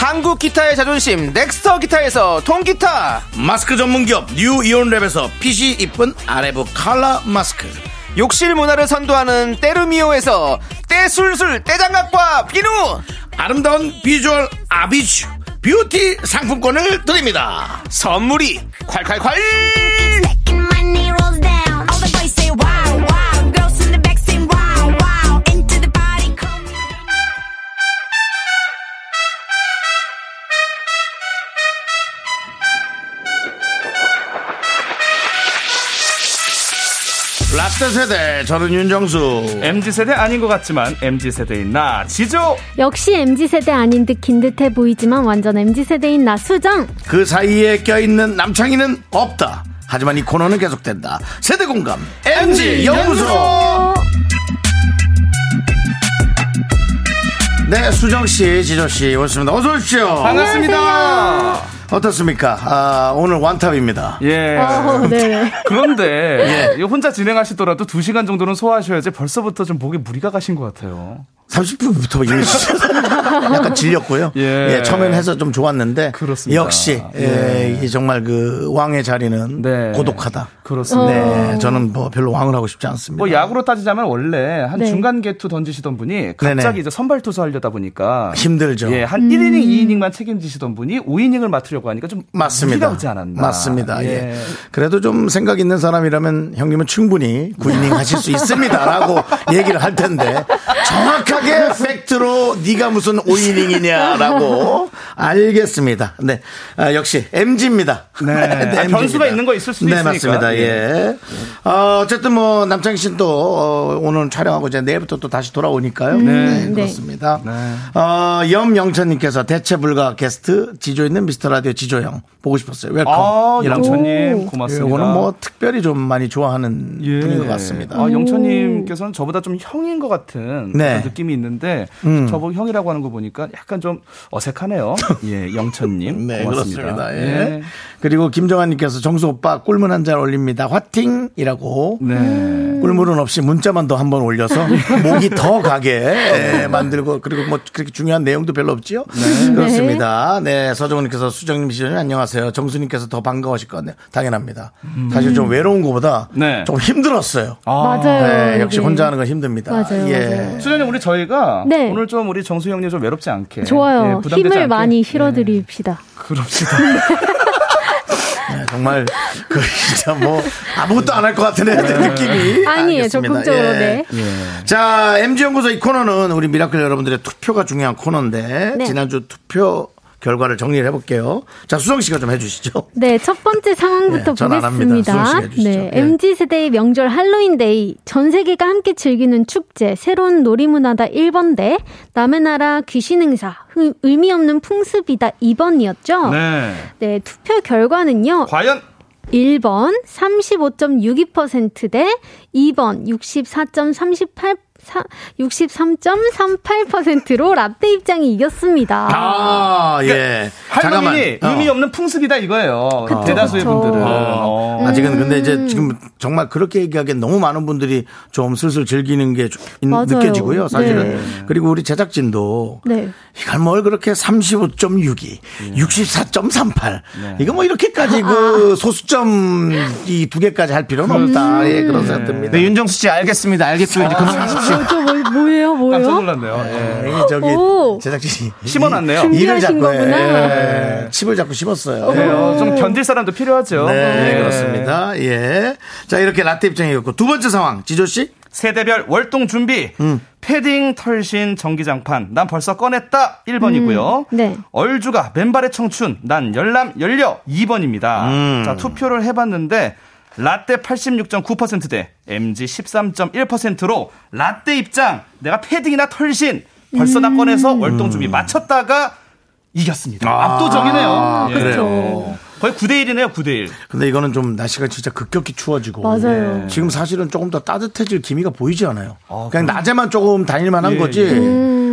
한국 기타의 자존심 넥스터 기타에서 통기타, 마스크 전문기업 뉴 이온랩에서 핏이 이쁜 아레브 칼라 마스크. 욕실 문화를 선도하는 때르미오에서 때술술 때장갑과 비누, 아름다운 비주얼 아비쥬 뷰티 상품권을 드립니다. 선물이 콸콸콸! 라떼 세대 저는 윤정수. MZ세대 아닌 것 같지만 MZ세대인 나 지조. 역시 MZ세대 아닌 듯 긴 듯해 보이지만 완전 MZ세대인 나 수정. 그 사이에 껴있는 남창희는 없다. 하지만 이 코너는 계속된다. 세대 공감 MG 연구소 네 수정 씨 지조 씨 오셨습니다. 어서 오십시오. 반갑습니다. 어떻습니까 아, 오늘 완탑입니다 예. 어, 네. 그런데 이 혼자 진행하시더라도 2시간 정도는 소화하셔야지 벌써부터 좀 목에 무리가 가신 것 같아요. 30분부터 이미 약간 질렸고요. 예. 예. 처음에는 해서 좀 좋았는데 그렇습니다. 역시 예, 이 정말 그 왕의 자리는 네. 고독하다. 그렇습니다. 네, 저는 뭐 별로 왕을 하고 싶지 않습니다. 뭐 야구로 따지자면 원래 한 네. 중간 개투 던지시던 분이 갑자기 네네. 이제 선발 투수 하려다 보니까 힘들죠. 예, 한 1이닝, 2이닝만 책임지시던 분이 5이닝을 맡으려고 하니까 좀 맞습니다. 오지 않았나. 맞습니다. 예. 예. 그래도 좀 생각 있는 사람이라면 형님은 충분히 구이닝 하실 수 있습니다라고 얘기를 할 텐데 정확하게 팩트로 네가 무슨 5이닝이냐라고 알겠습니다. 네. 아, 역시 MG입니다. 네. 아, 변수가 있는 거 있을 수도 네, 있으니까. 맞습니다. 예. 어, 어쨌든 뭐 남창희 씨는 또 어, 오늘 촬영하고 이제 내일부터 또 다시 돌아오니까요. 네, 네. 그렇습니다. 어, 염영천님께서 대체 불가 게스트 지조 있는 미스터 라디오 지조형 보고 싶었어요. Welcome. 아. 영천님 고맙습니다. 이거는 뭐 특별히 좀 많이 좋아하는 예. 분인 것 같습니다. 아, 영천님께서는 저보다 좀 형인 것 같은 네. 느낌이 있는데 음. 저보고 형이라고 하는 거 보니까 약간 좀 어색하네요. 예, 영천님 네, 고맙습니다. 그렇습니다. 예. 예. 그리고 김정환님께서 정수 오빠 꿀물 한 잔 올립니다. 화팅이라고. 네. 꿀물은 없이 문자만 더 한 번 올려서 목이 더 가게 예, 만들고 그리고 뭐 그렇게 중요한 내용도 별로 없지요. 그렇습니다. 네, 서정훈님께서 수정님 시절님 안녕하세요. 정수님께서 더 반가워하실 것 같네요. 당연합니다. 사실 좀 외로운 것보다 네. 좀 힘들었어요. 맞아요. 네, 역시. 혼자 하는 건 힘듭니다. 맞아요, 예. 수련님 우리 저희 가 네. 오늘 좀 우리 정수 형님 좀 외롭지 않게 좋아요. 예, 부담되지 힘을 않게. 많이 실어드립시다. 그럽시다. 네, 정말 그 진짜 뭐 아무것도 안 할 것 같은 애들 느낌이 아니에요. 적극적으로, 예. 네. 자, MG연구소 이 코너는 우리 미라클 여러분들의 투표가 중요한 코너인데 네. 지난주 투표 결과를 정리를 해볼게요. 자, 수성 씨가 좀 해주시죠. 네, 첫 번째 상황부터 네. 보겠습니다. 네, 예. MZ 세대의 명절 할로윈데이 전 세계가 함께 즐기는 축제 새로운 놀이문화다 1번대 남의 나라 귀신 행사 의- 의미 없는 풍습이다 2번이었죠. 네. 네, 투표 결과는요. 과연 1번 35.62%대 2번 64.38 63.38%로 라떼 입장이 이겼습니다. 아, 예. 잠깐만. 할로윈이 어. 의미 없는 풍습이다 이거예요. 그쵸, 대다수의 그쵸. 분들은. 어. 어. 아직은 근데 이제 지금 정말 그렇게 얘기하기엔 너무 많은 분들이 좀 슬슬 즐기는 게좀 맞아요. 느껴지고요. 사실은. 네. 그리고 우리 제작진도 네. 이걸 뭘 그렇게 35.62, 예. 64.38. 네. 이거 뭐 이렇게까지 그 소수점 이 두 개까지 할 필요는 없다. 예, 그런 생각 듭니다. 네, 윤정수 씨 알겠습니다. 알겠고요. 이제 뭐, 저 뭐, 뭐예요, 깜짝 뭐예요? 놀랐네요. 예. 예, 저기 오. 제작진이 심어놨네요. 일을 준비하신 자꾸 거구나. 해. 칩을 자꾸 심었어요. 그래요. 좀 견딜 사람도 필요하죠. 네, 예. 그렇습니다. 예. 자, 이렇게 라떼 입장이었고 두 번째 상황. 지조 씨? 세대별 월동 준비. 음. 패딩, 털신, 전기장판. 난 벌써 꺼냈다. 1번이고요. 네. 얼주가 맨발의 청춘. 난 열남 열려. 2번입니다. 음. 자, 투표를 해봤는데 라떼 86.9%대 MG 13.1%로 라떼 입장. 내가 패딩이나 털신 벌써 다 꺼내서 월동 준비 마쳤다가 이겼습니다. 압도적이네요. 예. 그래요. 거의 9대1이네요, 9대1. 근데 이거는 좀 날씨가 진짜 급격히 추워지고. 맞아요. 지금 사실은 조금 더 따뜻해질 기미가 보이지 않아요. 아, 그냥 낮에만 조금 다닐만 한 예, 거지.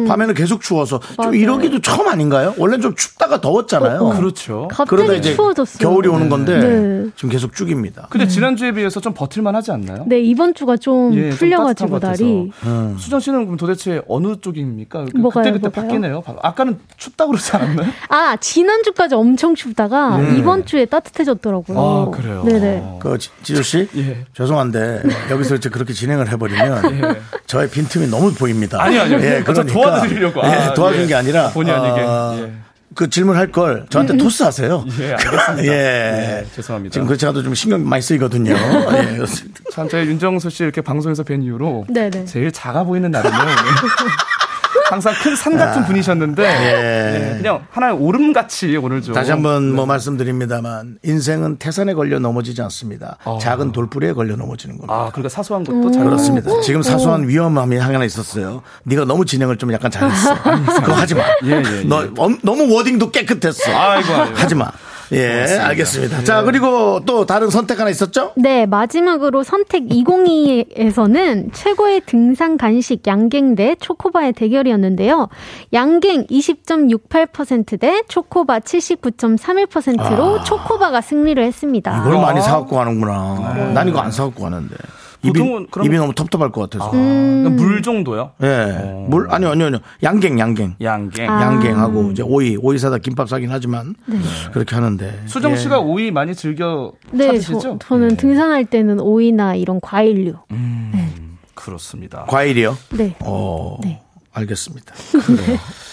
밤에는 계속 추워서 좀 맞아요. 이러기도 처음 아닌가요? 원래는 좀 춥다가 더웠잖아요. 그렇죠. 그러다 갑자기 이제 추워졌어요. 겨울이 오는 건데 네. 지금 계속 쭉입니다. 근데 지난주에 비해서 좀 버틸만 하지 않나요? 네, 이번 주가 좀 예, 좀 풀려가지고 날이. 음. 수정 씨는 그럼 도대체 어느 쪽입니까? 그- 뭐가요, 그때 그때 뭐가요? 바뀌네요. 아까는 춥다고 그러지 않았나요? 아, 지난주까지 엄청 춥다가 이번 주에 따뜻해졌더라고요. 아, 그래요? 네네. 그 지- 지조 씨 예. 죄송한데 여기서 이제 그렇게 진행을 해버리면 저의 빈틈이 너무 보입니다. 아니요, 아니요. 예, 저 그러니까 도와드리려고. 아, 예, 도와준 예. 게 아니라 본의 아니게. 어, 예. 그 질문할 걸 저한테 토스 하세요. 예, 알겠습니다. 예. 예, 죄송합니다. 지금 그렇지 않아도 좀 신경 많이 쓰이거든요. 예, 그렇습니다. 참, 저희 윤정수 씨 이렇게 방송에서 뵌 이후로 네네. 제일 작아 보이는 날이네요. 항상 큰 산 같은 분이셨는데 예. 예, 그냥 하나의 오름같이 오늘 좀 다시 한번 네. 뭐 말씀드립니다만 인생은 태산에 걸려 넘어지지 않습니다. 작은 돌뿌리에 걸려 넘어지는 겁니다. 아, 그러니까 사소한 것도 잘 그렇습니다. 지금 사소한 위험함이 하나 있었어요. 네가 너무 진행을 좀 약간 잘했어. 그거 하지 마. 예, 예, 예. 너 엄- 너무 워딩도 깨끗했어. 아이고, 아이고. 하지 마. 예, 알겠습니다. 자, 그리고 또 다른 선택 하나 있었죠? 네, 마지막으로 선택 202에서는 최고의 등산 간식 양갱 대 초코바의 대결이었는데요. 양갱 20.68%대 초코바 79.31%로 초코바가 승리를 했습니다. 이걸 많이 사갖고 가는구나. 난 이거 안 사갖고 가는데. 입이, 보통은 그럼- 입이 너무 텁텁할 것 같아서. 그러니까 물 정도요? 예. 물, 아니요, 아니요, 아니요. 양갱, 양갱. 양갱. 아. 양갱하고 이제 오이, 오이 사다 김밥 싸긴 하지만 그렇게 하는데. 수정 예. 씨가 오이 많이 즐겨 네, 찾으시죠? 저, 저는 등산할 때는 오이나 이런 과일류. 그렇습니다. 과일이요? 네. 어, 알겠습니다.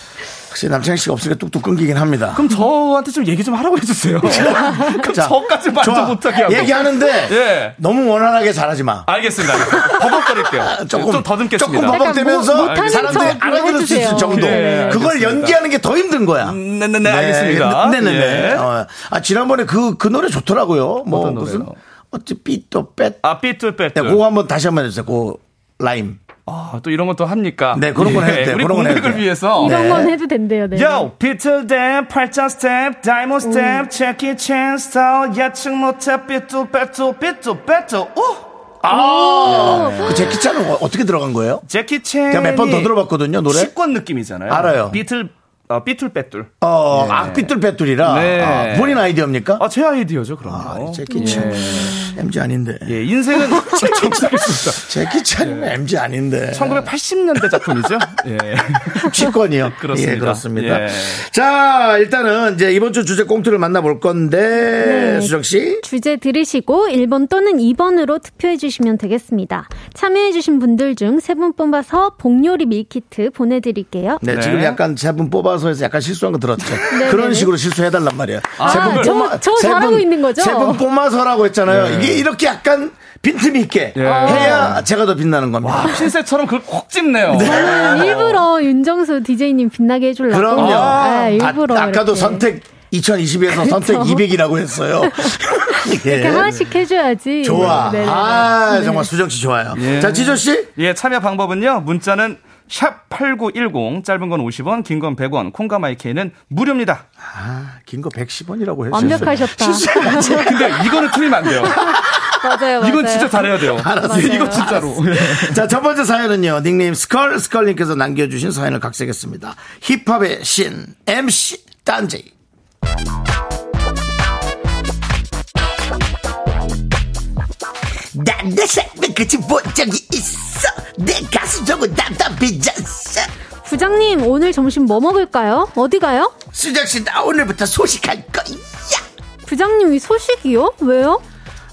혹시 남창희 씨가 없으니까 뚝뚝 끊기긴 합니다. 그럼 저한테 좀 얘기 좀 하라고 해주세요. 그럼 자, 저까지 말도 좋아. 못하게 하고. 얘기하는데 예. 너무 원활하게 잘하지 마. 알겠습니다. 버벅거릴게요. 조금 좀 더듬겠습니다. 조금 버벅대면서 못하는 사람들이 척 알아들을 수 있을. 정도. 네, 그걸. 연기하는 게 더 힘든 거야. 네네 네, 알겠습니다. 네네네. 예. 어, 아 지난번에 그그 노래 좋더라고요. 뭐 어떤 무슨 노래요? 어찌 삐또. 아, 삐뚤 네. 그거 한번 다시 한번 해주세요. 그 라임. 아, 또 이런 것도 합니까? 네, 그런 건 예, 해도 돼요. 우리 그런 건 해도 공백을 돼요. 위해서. 이런 네. 건 해도 된대요. 네. 요, 비틀댐, 팔짱 스텝, 다이몬 스텝, 체키 첸 스타일, 예측 못해, 삐뚤 빼뚤, 삐뚤 빼뚤, 오! 아, 그 제키 찬은 어- 어떻게 들어간 거예요? 제키 첸. 제가 몇 번 더 들어봤거든요, 노래. 식권 느낌이잖아요. 알아요. 비틀, 어, 삐뚤 빼뚤. 어, 악삐뚤 빼뚤이라. 네. 아, 본인 아이디어입니까? 아, 제 아이디어죠, 그럼. 아, 제키 찬. MG 아닌데. 예, 인생은 정상했습니다. 제키 찬은 MG 아닌데. 1980년대 작품이죠? 예. 취권이요. 그렇습니다. 예, 그렇습니다. 예. 자, 일단은 이제 이번 주 주제 꽁트를 만나볼 건데, 네. 수정 씨. 주제 들으시고 1번 또는 2번으로 투표해 주시면 되겠습니다. 참여해 주신 분들 중 세 분 뽑아서 복요리 밀키트 보내드릴게요. 네, 네. 지금 약간 세 분 뽑아 서 해서 약간 실수한 거 들었죠. 그런 네. 식으로 실수해달란 말이야. 아, 저- 저 잘하고 있는 거죠? 세 분 뽑아서라고 했잖아요. 이게 이렇게 약간 빈틈이 있게 예. 해야 제가 더 빛나는 겁니다. 와, 신세처럼 그걸 콕 집네요. 저는 일부러 윤정수 DJ님 빛나게 해주려고. 그럼요. 아, 일부러. 아, 까도. 선택 2020에서 선택 200이라고 했어요. 예. 이렇게 하나씩 해줘야지. 좋아. 네 네 네. 아, 네. 정말 수정 씨 좋아요. 예. 자, 지조 씨. 예, 참여 방법은요. 문자는 샵 8910, 짧은 건 50원, 긴 건 100원, 콩과 마이케이는 무료입니다. 아, 긴 거 110원이라고 했어요. 완벽하셨다. 근데 이거는 틀리면 안 돼요. 맞아요, 맞아요. 이건 진짜 잘해야 돼요. 알았어요. 예, 이거 진짜로. 자, 첫 번째 사연은요. 닉네임 스컬 스컬님께서 남겨주신 사연을 각색했습니다. 힙합의 신 MC 딴지. 난 내 삶의 끝을 본 적이 있어. 내 가슴 속은 답답해졌어. 부장님, 오늘 점심 뭐 먹을까요? 어디 가요? 수정씨, 나 오늘부터 소식할 거야. 부장님이 소식이요? 왜요?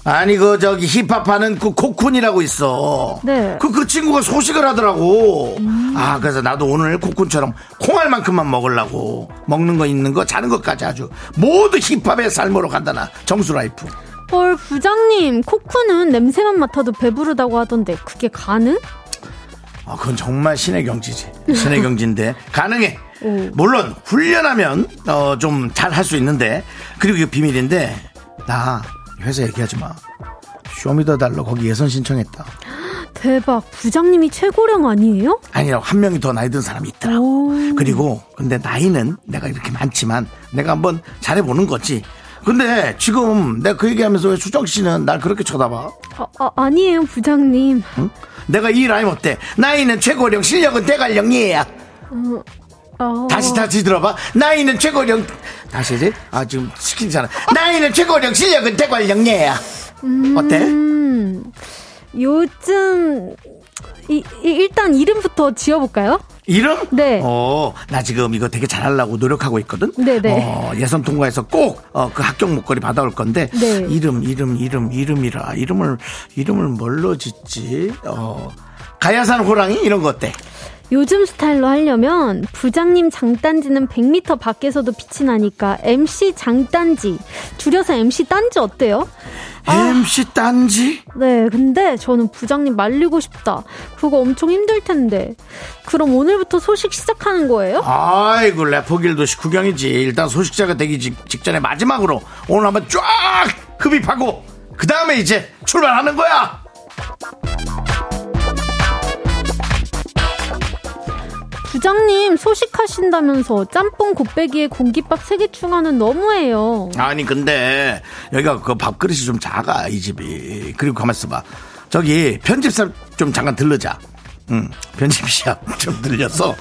아니 그 저기 힙합하는 그 코쿤이라고 있어. 네. 그 그 친구가 소식을 하더라고. 아 그래서 나도 오늘 코쿤처럼 콩알 만큼만 먹으려고 먹는 거 입는 거 자는 것까지 아주 모두 힙합의 삶으로 간다 나 정수 life. 헐, 부장님, 코쿠는 냄새만 맡아도 배부르다고 하던데, 그게 가능? 아 그건 정말 신의 경지지. 신의 경지인데 가능해. 물론 훈련하면 어, 좀 잘 할 수 있는데 그리고 이거 비밀인데 나 회사 얘기하지 마. 쇼미더달러 거기 예선 신청했다. 대박, 부장님이 최고령 아니에요? 아니라고 한 명이 더 나이 든 사람이 있더라고. 오. 그리고 근데 나이는 내가 이렇게 많지만 내가 한번 잘해보는 거지. 근데 지금 내가 그 얘기하면서 왜 수정 씨는 날 그렇게 쳐다봐? 아, 아, 아니에요, 부장님. 응? 내가 이 라임 어때? 나이는 최고령, 실력은 대관령이야. 어, 다시 다시 들어봐. 나이는 최고령. 다시지? 아 지금 시키잖아. 나이는 최고령, 실력은 대관령이야. 어때? 음, 요즘, 이, 이- 일단 이름부터 지어볼까요? 이름? 네. 어, 나 지금 이거 되게 잘하려고 노력하고 있거든? 네네. 어, 예선 통과해서 꼭, 어, 그 합격 목걸이 받아올 건데, 네. 이름, 이름, 이름, 이름이라. 이름을, 이름을 뭘로 짓지? 어, 가야산 호랑이? 이런 거 어때? 요즘 스타일로 하려면 부장님 장단지는 100m 밖에서도 빛이 나니까 MC 장단지 줄여서 MC 딴지 어때요? MC 딴지? 네, 근데 저는 부장님 말리고 싶다. 그거 엄청 힘들 텐데. 그럼 오늘부터 소식 시작하는 거예요? 아이고, 래퍼길도 식후경이지. 일단 소식자가 되기 직, 직전에 마지막으로 오늘 한번 쫙 흡입하고, 그 다음에 이제 출발하는 거야! 부장님 소식하신다면서 짬뽕 곱빼기에 공깃밥 3개 추가는 너무해요. 아니 근데 여기가 그 밥그릇이 좀 작아 이 집이. 그리고 가만 있어봐. 저기 편집사 좀 잠깐 들르자. 응 편집시야. 좀 들려서.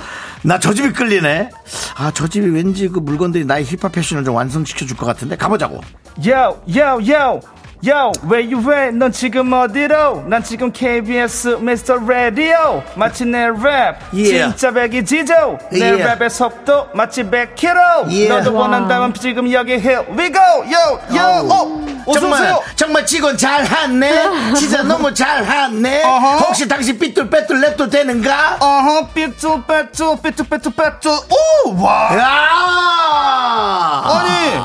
나 저 집이 끌리네. 아 저 집이 왠지 그 물건들이 나의 힙합 패션을 좀 완성시켜 줄 것 같은데. 가보자고. Yo, yo, yo. Yo, where you at? 넌 지금 어디로? 난 지금 KBS Mr. Radio. 마치 내 랩. Yeah. 진짜 백이 지죠? 내 Yeah. 랩의 속도 마치 100km. Yeah. 너도 와. 원한다면 지금 여기 here we go. Yo, yo, 어, 어서 정말 오세요. 정말 직원 잘하네. 진짜 너무 잘하네. 어허. 혹시 당신 삐뚤 빼뚤 랩도 되는가? 어허, 삐뚤, 빼뚤, 삐뚤, 삐뚤, 빼뚤. 오, 와. 야! 아니,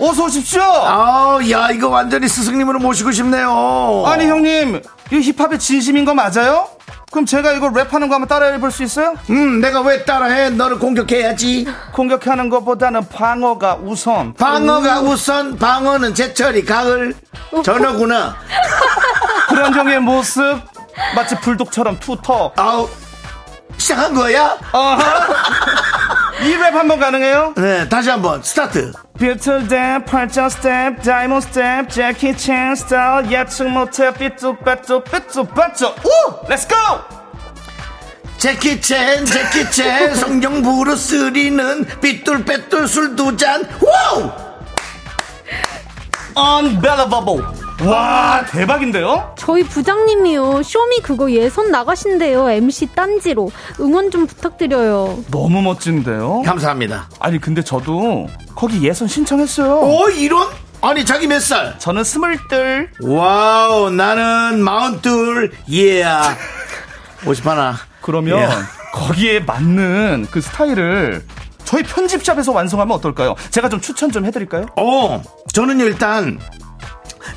어서 오십시오. 아우, 야, 이거 완전히 스승님으로 모시고 싶네요. 아니, 형님, 이 힙합의 진심인 거 맞아요? 그럼 제가 이거 랩하는 거 한번 따라해 볼 수 있어요? 음, 내가 왜 따라해? 너를 공격해야지. 공격하는 것보다는 방어가 우선. 방어가 우선, 방어는 제철이 가을. 전어구나. 그런 형의 모습 마치 불독처럼 투터. 아우, 시작한 거야? 이 랩 한번 가능해요? 네, 다시 한번 스타트. 비틀댐 팔짱 스텝 다이몬 스텝 재키 챈 스타일 예측 못해 삐뚤빼뚤 삐뚤빼뚤 우! Let's go! 재키 챈, 재키 챈, 성룡 브루스 리는 삐뚤빼뚤 술 두 잔. Wow! Unbelievable 와 대박인데요? 저희 부장님이요. 쇼미 그거 예선 나가신대요. MC 딴지로. 응원 좀 부탁드려요. 너무 멋진데요? 감사합니다. 아니 근데 저도 거기 예선 신청했어요 오, 이런? 아니, 자기 몇 살? 저는 스물둘 wow, 나는 마흔둘, 예. 오십 하나. 그러면 예. 거기에 맞는 그 스타일을 저희 편집샵에서 완성하면 어떨까요? 제가 좀 추천 좀 해드릴까요? 어, 저는요, 일단,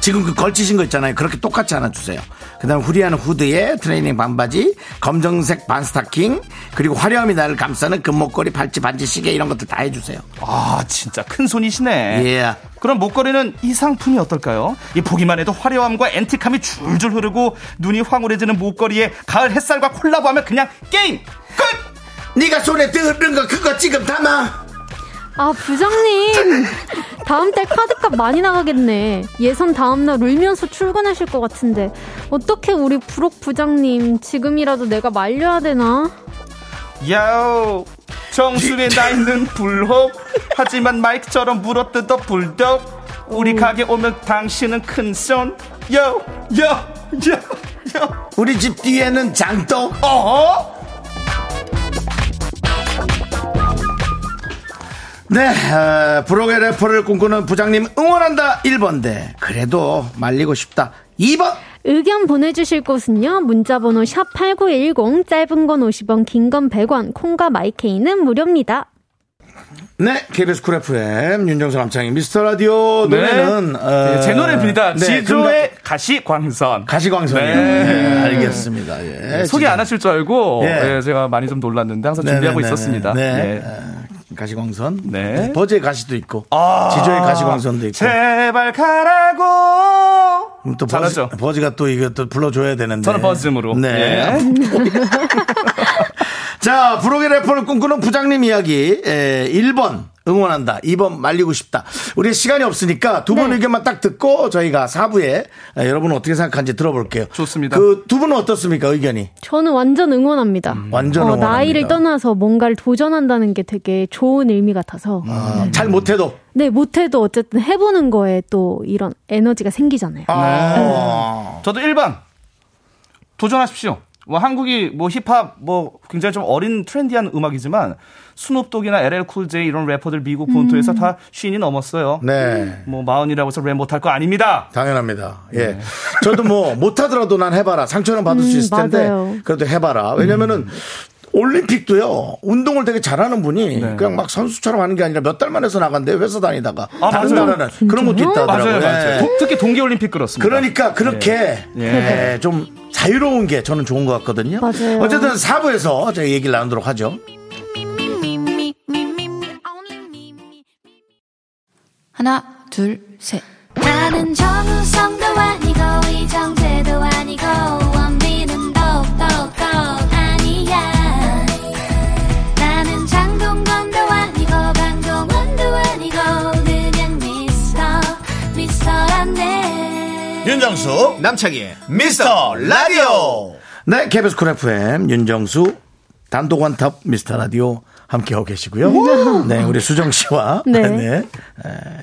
지금 그 걸치신 거 있잖아요. 그렇게 똑같이 하나 주세요. 그 다음 후리한 후드에 트레이닝 반바지, 검정색 반스타킹, 그리고 화려함이 나를 감싸는 금목걸이, 팔찌, 반지, 시계 이런 것들 다 해주세요. 아 진짜 큰 손이시네 예. 그럼 목걸이는 이 상품이 어떨까요? 이 보기만 해도 화려함과 앤틱함이 줄줄 흐르고 눈이 황홀해지는 목걸이에 가을 햇살과 콜라보하면 그냥 게임 끝! 네가 손에 들은 거 그거 지금 담아. 아, 부장님. 다음 달 카드값 많이 나가겠네. 예선 다음 날 울면서 출근하실 것 같은데. 어떻게 우리 부록 부장님 지금이라도 내가 말려야 되나? 야오 정수리에 나 있는 불혹 하지만 마이크처럼 물어뜯어 불독 우리 가게 오면 당신은 큰손 요 Yo yo yo 우리 집 뒤에는 장떡. 어? 네, 어, 브로의 래퍼를 꿈꾸는 부장님 응원한다 1번대. 그래도 말리고 싶다 2번. 의견 보내주실 곳은요. 문자번호 샵 8910, 짧은 건 50원, 긴 건 100원, 콩과 마이케이는 무료입니다. 네, KBS 쿨 FM 윤정수 남창희 미스터 라디오 노래는 어, 네, 제 노래입니다. 네, 지조의 가시광선. 가시광선이요. 네. 네, 알겠습니다. 예, 소개 안 하실 줄 알고 예. 예, 제가 많이 좀 놀랐는데 항상 네, 준비하고 네, 네, 있었습니다. 네. 네. 어, 가시광선. 네. 버즈의 가시도 있고 아, 지조의 가시광선도 있고. 제발 가라고. 그럼 또 버즈, 잘하죠. 버즈가 또 이거 또 불러줘야 되는데. 저는 버즈음으로. 네. 예. 자, 브로의 래퍼를 꿈꾸는 부장님 이야기. 에, 1번 응원한다. 2번 말리고 싶다. 우리 시간이 없으니까 두분 네. 의견만 딱 듣고 저희가 4부에 여러분 어떻게 생각하는지 들어볼게요. 좋습니다. 그 두 분은 어떻습니까, 의견이? 저는 완전 응원합니다. 완전 어, 응원합니다. 나이를 떠나서 뭔가를 도전한다는 게 되게 좋은 의미 같아서. 아, 잘 못해도. 네, 못해도 어쨌든 해보는 거에 또 이런 에너지가 생기잖아요. 아. 저도 1번. 도전하십시오. 뭐 한국이 뭐 힙합 뭐 굉장히 좀 어린 트렌디한 음악이지만 스눕독이나 LL 쿨제이 이런 래퍼들 미국 본토에서 다 쉰이 넘었어요. 네. 뭐 마흔이라고 해서 랩 못할 거 아닙니다. 당연합니다. 예. 네. 저도 뭐 못하더라도 난 해봐라. 상처는 받을 수 음, 있을 텐데 맞아요. 그래도 해봐라. 왜냐면은 올림픽도요 운동을 되게 잘하는 분이 네. 그냥 막 선수처럼 하는 게 아니라 몇 달만 해서 나간대요 회사 다니다가 아, 다른 맞아요. 나라는 그런 것도 진짜요? 있다더라고요. 맞아요, 맞아요. 예. 도- 특히 동계올림픽 그렇습니다. 그러니까 그렇게 예. 예, 좀 자유로운 게 저는 좋은 것 같거든요. 맞아요. 어쨌든 4부에서 저희 얘기를 나누도록 하죠. 하나, 둘, 셋. 나는 정우성도 아니고, 이정재도 아니고, 윤정수 남창희 미스터 라디오. 네 KBS 쿨 FM 윤정수 단독 원탑 미스터 라디오 함께하고 계시고요. 네, 우리 수정 씨와 네. 네. 에,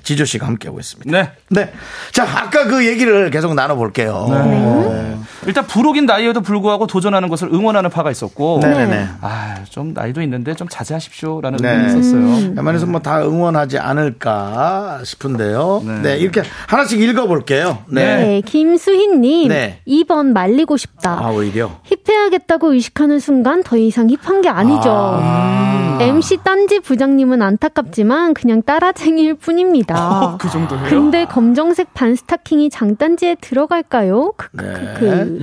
지조 씨가 함께하고 있습니다. 네. 네. 자, 아까 그 얘기를 계속 나눠볼게요. 네. 일단 불혹인 나이에도 불구하고 도전하는 것을 응원하는 파가 있었고 네네네. 아, 좀 나이도 있는데 좀 자제하십시오라는 네. 의견이 있었어요. 웬만해서 뭐 다 응원하지 않을까 싶은데요. 네. 이렇게 하나씩 읽어볼게요. 네. 네, 김수희님. 네. 2번 말리고 싶다. 아, 오히려. 힙해야겠다고 의식하는 순간 더 이상 힙한 게 아니죠. MC 딴지 부장님은 안타깝지만 그냥 따라쟁이일 뿐입니다. 그 정도예요? 근데 검정색 반 스타킹이 장단지에 들어갈까요? 네. 크크크크.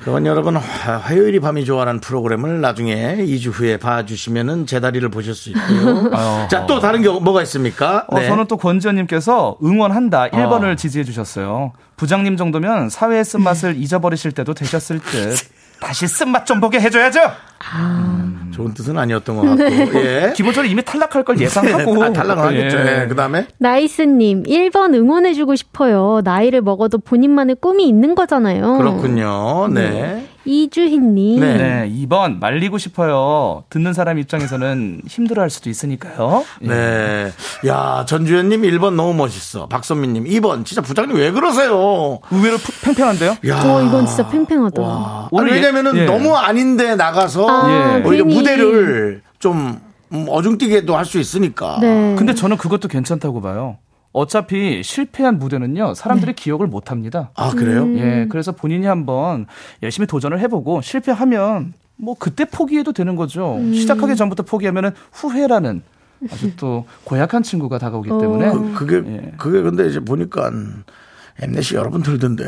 그건 여러분 화- 화요일이 밤이 좋아하는 프로그램을 나중에 2주 후에 봐주시면은 제 다리를 보실 수 있고요. 아유. 자, 또 다른 게 뭐가 있습니까? 어, 네. 저는 또 권지현님께서 응원한다 1번을 지지해 주셨어요. 부장님 정도면 사회의 쓴맛을 잊어버리실 때도 되셨을 듯. 다시 쓴맛 좀 보게 해줘야죠. 좋은 뜻은 아니었던 것 같고. 예. 기본적으로 이미 탈락할 걸 예상하고. 아, 탈락을 하겠죠. 예. 예. 그 다음에 나이스님, 1번 응원해주고 싶어요. 나이를 먹어도 본인만의 꿈이 있는 거잖아요. 그렇군요. 네. 이주희님. 네. 네, 2번 말리고 싶어요. 듣는 사람 입장에서는 힘들어 할 수도 있으니까요. 예. 네. 야, 전주현님 1번 너무 멋있어. 박선미님 2번. 진짜 부장님 왜 그러세요? 의외로 푸- 팽팽한데요? 야. 어, 이건 진짜 팽팽하다. 와. 아니, 왜냐면은 예- 예. 너무 아닌데 나가서 아, 예. 오히려 괜히. 무대를 좀 음, 어중뛰게도 할 수 있으니까. 네. 근데 저는 그것도 괜찮다고 봐요. 어차피 실패한 무대는요, 사람들이 기억을 못 합니다. 아, 그래요? 음. 예, 그래서 본인이 한번 열심히 도전을 해보고 실패하면 뭐 그때 포기해도 되는 거죠. 음. 시작하기 전부터 포기하면은 후회라는 아주 또 고약한 친구가 다가오기 어. 때문에 그, 그게, 예. 그게 근데 이제 보니까 엠넷이 여러 번 들던데.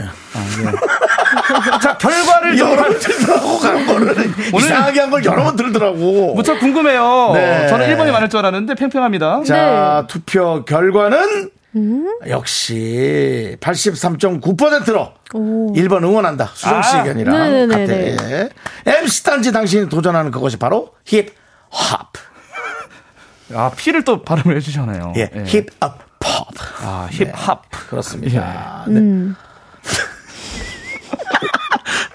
자 결과를 좀 여러 번 들더라고, 간 거를. 이상하게 한 걸 여러 번 들더라고. 무척 궁금해요. 네. 저는 1번이 많을 줄 알았는데 팽팽합니다. 자, 투표 결과는 역시 83.9%로 1번 응원한다. 수정 씨 아. 의견이랑 네네네네. 같아. 예. MC 단지 당신이 도전하는 그것이 바로 힙합. 아 피를 또 발음을 해주잖아요. 예, 힙합. 아 힙합. 그렇습니다. 예. 네. 음.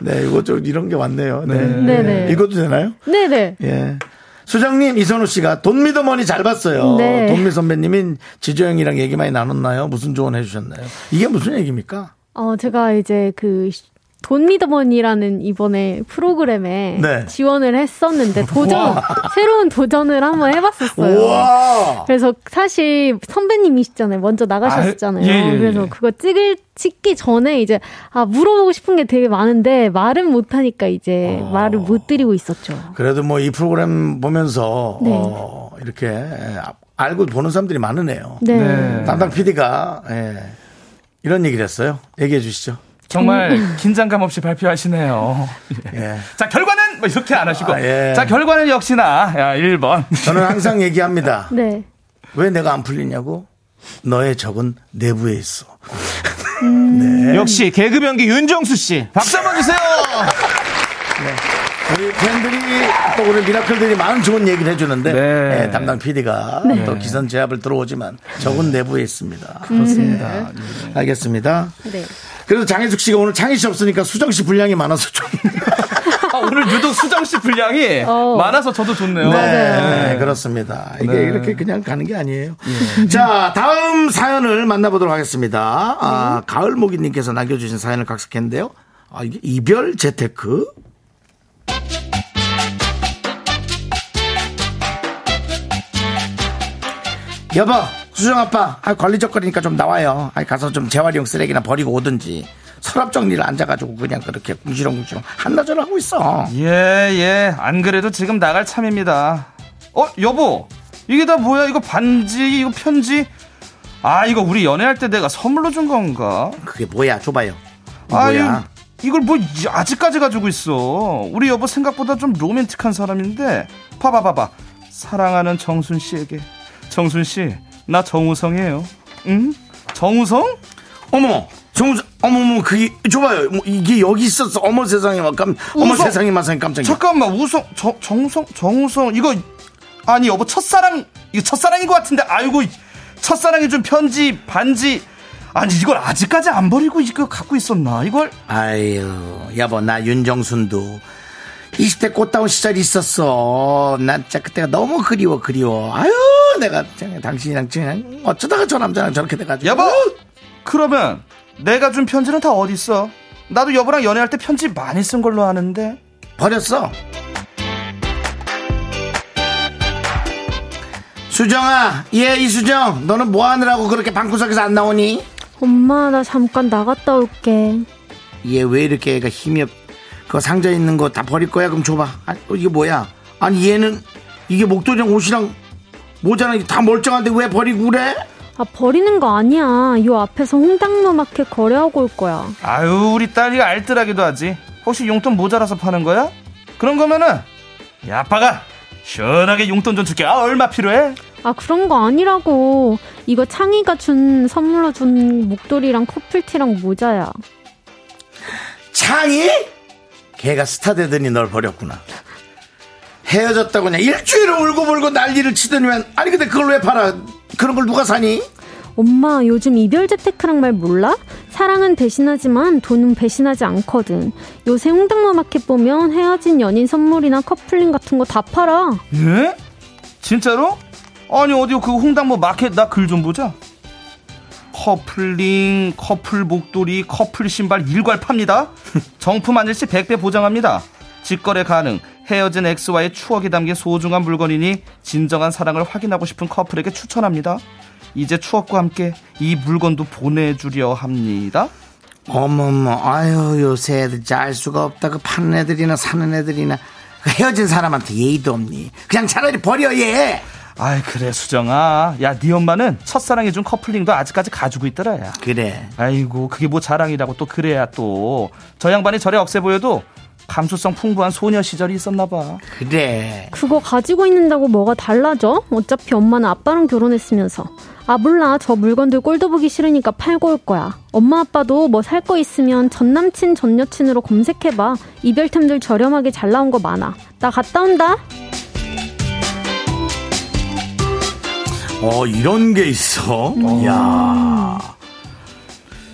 네, 이거 좀 이런 게 왔네요. 네. 네 네. 읽어도 되나요? 네네. 예. 수정님, 이선우 씨가 돈미더머니 잘 봤어요. 네. 돈미 선배님인 지조영이랑 얘기 많이 나눴나요? 무슨 조언 해주셨나요? 이게 무슨 얘기입니까? 어, 제가 이제 그, 돈미더머니라는 이번에 프로그램에 네. 지원을 했었는데 도전 새로운 도전을 한번 해봤었어요. 우와! 그래서 사실 선배님이시잖아요. 먼저 나가셨잖아요. 아, 예, 예, 예. 그래서 그거 찍을 찍기 전에 이제 아 물어보고 싶은 게 되게 많은데 말은 못 하니까 이제 어. 말을 못 드리고 있었죠. 그래도 뭐 이 프로그램 보면서 네. 어, 이렇게 알고 보는 사람들이 많으네요. 네. 네. 담당 PD가 이런 얘기를 했어요. 얘기해 주시죠. 정말 긴장감 없이 발표하시네요. 예. 자 결과는 뭐 이렇게 안 하시고 아, 예. 자 결과는 역시나 야, 1번. 저는 항상 얘기합니다. 네. 왜 내가 안 풀리냐고? 너의 적은 내부에 있어. 역시 개그 변기 윤정수 씨. 박수 한번 주세요. 우리 팬들이 또 우리 미라클들이 많은 좋은 얘기를 해주는데 네. 예, 담당 PD가 또 기선 제압을 들어오지만 적은 내부에 있습니다. 그렇습니다. 알겠습니다. 네. 그래서 장혜숙 씨가 오늘 창희 씨 없으니까 수정 씨 분량이 많아서 좀 아, 오늘 유독 수정 씨 분량이 어. 많아서 저도 좋네요. 네, 그렇습니다. 이게 네. 이렇게 그냥 가는 게 아니에요. 자, 다음 사연을 만나보도록 하겠습니다. 아, 가을모기님께서 남겨주신 사연을 각색했는데요. 아, 이게 이별 재테크? 여보, 수정 아빠, 아, 관리적거리니까 좀 나와요. 아, 가서 좀 재활용 쓰레기나 버리고 오든지. 서랍 정리를 앉아가지고 그냥 그렇게 궁시렁궁시렁 한나절 하고 있어. 예, 예. 안 그래도 지금 나갈 참입니다. 어, 여보. 이게 다 뭐야? 이거 반지, 이거 편지? 아, 이거 우리 연애할 때 내가 선물로 준 건가? 그게 뭐야? 줘봐요. 아, 뭐야? 이걸 뭐 이- 아직까지 가지고 있어. 우리 여보 생각보다 좀 로맨틱한 사람인데. 봐봐, 봐봐. 사랑하는 정순 씨에게. 정순 씨, 나 정우성이에요. 응? 정우성? 어머, 정우성, 어머머, 그게, 줘봐요. 뭐, 이게 여기 있었어. 어머 세상에, 막 깜, 어머 우성. 세상에, 마상에 깜짝이야. 잠깐만, 우성, 정, 정우성, 정우성, 이거, 아니, 여보, 첫사랑, 이거 첫사랑인 것 같은데, 아이고, 첫사랑이 준 편지, 반지, 아니, 이걸 아직까지 안 버리고 이거 갖고 있었나, 이걸? 아유, 여보, 나 윤정순도 20대 꽃다운 시절이 있었어. 난 진짜 그때가 너무 그리워, 그리워. 아유, 내가 당신이랑 그냥 어쩌다가 저 남자랑 저렇게 돼가지고. 여보! 그러면 내가 준 편지는 다 어디 있어? 나도 여보랑 연애할 때 편지 많이 쓴 걸로 아는데. 버렸어. 수정아, 예, 이수정. 너는 뭐 하느라고 그렇게 방구석에서 안 나오니? 엄마, 나 잠깐 나갔다 올게. 얘 왜 이렇게 애가 힘이 없, 그 상자에 있는 거 다 버릴 거야? 그럼 줘봐. 아, 어, 이게 뭐야? 아니, 얘는 이게 목도리랑 옷이랑 모자랑 다 멀쩡한데 왜 버리고 그래? 아, 버리는 거 아니야. 요 앞에서 홍당무 마켓 거래하고 올 거야. 아유, 우리 딸이 알뜰하기도 하지. 혹시 용돈 모자라서 파는 거야? 그런 거면은, 야, 아빠가 시원하게 용돈 좀 줄게. 아, 얼마 필요해? 아, 그런 거 아니라고. 이거 창희가 준, 선물로 준 목도리랑 커플티랑 모자야. 창이? 걔가 스타 되더니 널 버렸구나. 헤어졌다고 그냥 일주일을 울고불고 난리를 치더니만 아니 근데 그걸 왜 팔아? 그런 걸 누가 사니? 엄마, 요즘 이별 재테크란 말 몰라? 사랑은 배신하지만 돈은 배신하지 않거든. 요새 홍당무 마켓 보면 헤어진 연인 선물이나 커플링 같은 거 다 팔아. 예? 진짜로? 아니, 어디 그 홍당무 마켓 나 글 좀 보자. 커플링, 커플 목도리, 커플 신발 일괄 팝니다. 정품 아닐시 100배 보장합니다. 직거래 가능. 헤어진 엑스와의 추억이 담긴 소중한 물건이니 진정한 사랑을 확인하고 싶은 커플에게 추천합니다. 이제 추억과 함께 이 물건도 보내주려 합니다. 어머머 아유 요새 애들 알 수가 없다 그 파는 애들이나 사는 애들이나 그 헤어진 사람한테 예의도 없니 그냥 차라리 버려 얘 아이 그래 수정아 야 네 엄마는 첫사랑해준 커플링도 아직까지 가지고 있더라 야 그래 아이고 그게 뭐 자랑이라고 또 그래야 또 저 양반이 저래 억세 보여도 감수성 풍부한 소녀 시절이 있었나 봐 그래 그거 가지고 있는다고 뭐가 달라져? 어차피 엄마는 아빠랑 결혼했으면서. 아, 몰라. 저 물건들 꼴도 보기 싫으니까 팔고 올 거야. 엄마 아빠도 뭐 살 거 있으면 전 남친, 전 여친으로 검색해봐. 이별템들 저렴하게 잘 나온 거 많아. 나 갔다 온다. 어 이런 게 있어? 야.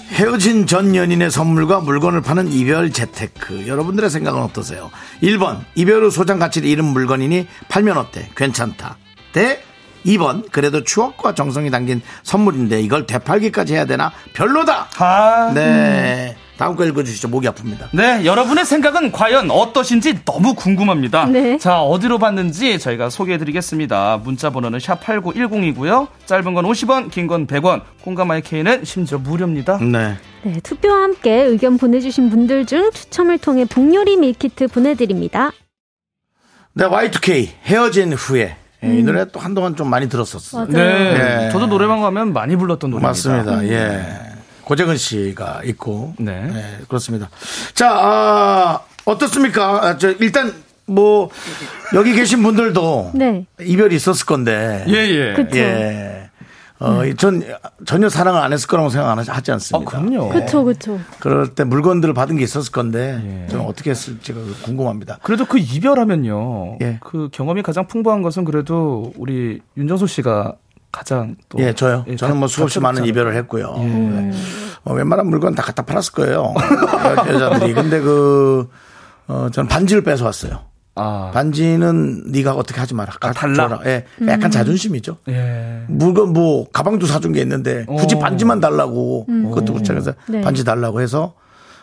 헤어진 전 연인의 선물과 물건을 파는 이별 재테크. 여러분들의 생각은 어떠세요? 1번 이별 후 소장 가치를 잃은 물건이니 팔면 어때? 괜찮다. 대 2번 그래도 추억과 정성이 담긴 선물인데 이걸 되팔기까지 해야 되나? 별로다! 아, 네 다음 거 읽어주시죠 목이 아픕니다 네, 여러분의 생각은 과연 어떠신지 너무 궁금합니다. 네. 자, 어디로 봤는지 저희가 소개해 드리겠습니다. 문자 번호는 샵8910이고요. 짧은 건 50원, 긴 건 100원. 공감마이 K는 심지어 무료입니다. 네 네, 투표와 함께 의견 보내주신 분들 중 추첨을 통해 복요리 밀키트 보내드립니다. 네, Y2K 헤어진 후에 예, 이 노래 또 한동안 좀 많이 들었었어요. 맞아요. 네. 저도 노래방 가면 많이 불렀던 노래입니다. 맞습니다. 예. 고재근 씨가 있고. 네. 네, 그렇습니다. 자, 아, 어떻습니까? 아, 저 일단 뭐 여기 계신 분들도 네. 이별이 있었을 건데. 예, 예. 그쵸. 예. 어, 전 전혀 사랑을 안 했을 거라고 생각 안 하- 하지 않습니다. 아, 그럼요. 그쵸, 그쵸. 그럴 때 물건들을 받은 게 있었을 건데 저는 어떻게 했을지가 궁금합니다. 그래도 그 이별하면요. 예. 그 경험이 가장 풍부한 것은 그래도 우리 윤정수 씨가 가장 또 예, 저요. 예, 저는 뭐 수없이. 많은 이별을 했고요. 예. 네. 어, 웬만한 물건 다 갖다 팔았을 거예요. 여- 여자들이. 근데 그, 어, 저는 반지를 뺏어왔어요. 아, 반지는 네가 어떻게 하지 마라. 가- 달라? 줘라. 예, 약간 자존심이죠. 예. 물건 뭐 가방도 사준 게 있는데 굳이 어. 반지만 달라고 그것도 그렇죠. 그래서 네. 반지 달라고 해서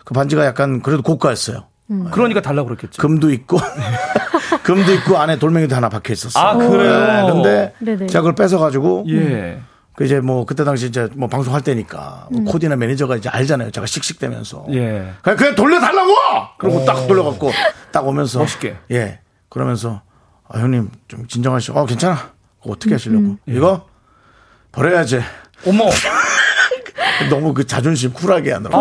그 반지가 약간 그래도 고가였어요. 그러니까 달라고 그랬겠죠. 금도 있고 금도 있고 안에 돌멩이도 하나 박혀 있었어요. 아, 그래요? 네, 근데 네네. 제가 그걸 뺏어가지고 예. 그 이제 뭐 그때 당시 이제 뭐 방송할 때니까 뭐 코디나 매니저가 이제 알잖아요. 제가 씩씩대면서 예. 그냥 그냥 돌려달라고. 그리고 딱 돌려갖고 딱 오면서 멋있게. 예 그러면서 아, 형님 좀 진정하시고 어 괜찮아. 그거 어떻게 하시려고 이거 버려야지. 어머. 너무 그 자존심 쿨하게 하느라.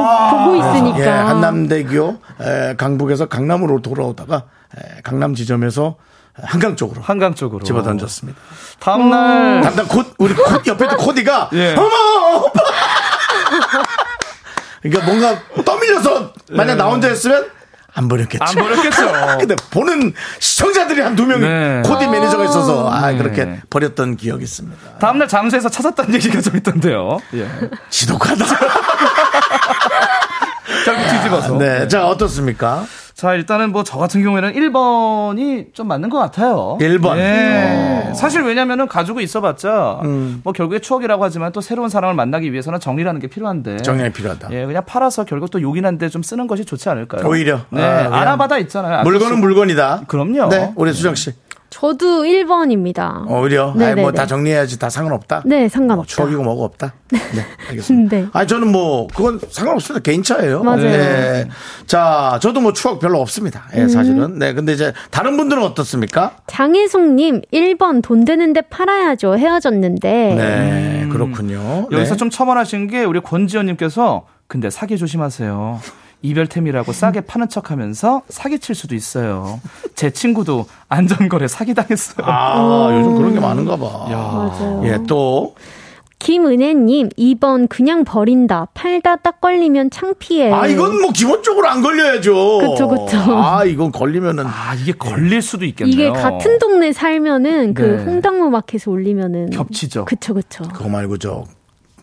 보고 있으니까. 예, 한남대교 에, 강북에서 강남으로 돌아오다가 에, 강남 지점에서 한강 쪽으로 한강 쪽으로. 집어 던졌습니다. 다음 날. 담당 코 우리 코, 옆에 있던 코디가 예. 어머 오빠 그러니까 뭔가 떠밀려서 만약 나 혼자 했으면 안 버렸겠죠. 안 버렸겠죠. 근데 보는 시청자들이 한 두 명이 네. 코디 매니저가 있어서 아 네. 그렇게 버렸던 기억이 있습니다. 다음날 잠수해서 찾았다는 얘기가 좀 있던데요. 예. 지독하다. 결국 뒤집어서. 네, 자 어떻습니까? 자, 일단은 뭐 저 같은 경우에는 1번이 좀 맞는 것 같아요. 1번. 예. 사실 왜냐면은 가지고 있어봤자 음. 뭐 결국에 추억이라고 하지만 또 새로운 사람을 만나기 위해서는 정리라는 게 필요한데. 정리가 필요하다. 예, 그냥 팔아서 결국 또 요긴한데 좀 쓰는 것이 좋지 않을까요? 오히려. 네, 아, 그냥 아나바다 있잖아요. 물건은 물건이다. 그럼요. 네, 우리 수정 씨. 저도 1번입니다. 오히려 네, 아니 네, 뭐다 네. 정리해야지 다 상관없다. 네, 상관없다. 추억이고 뭐고 없다. 네, 알겠습니다. 네. 아니 저는 뭐 그건 상관없습니다. 개인 차예요. 맞아요. 네. 자, 저도 뭐 추억 별로 없습니다. 음. 예, 사실은. 네, 근데 이제 다른 분들은 어떻습니까? 장혜송님 1번 돈 되는데 팔아야죠. 헤어졌는데. 네, 그렇군요. 여기서 네. 좀 첨언하신 게 우리 권지현님께서 근데 사기 조심하세요. 이별템이라고 싸게 파는 척 하면서 사기칠 수도 있어요. 제 친구도 안전거래 사기당했어요. 아, 요즘 그런 게 많은가 봐. 맞아요. 예, 또 김은혜님 2번 그냥 버린다. 팔다 딱 걸리면 창피해. 아, 이건 뭐 기본적으로 안 걸려야죠. 그쵸, 그쵸. 아, 이건 걸리면은 아, 이게 걸릴 수도 있겠네요. 이게 같은 동네 살면은 그 네. 홍당무 마켓에 올리면은 겹치죠. 그쵸 그쵸. 그거 말고 저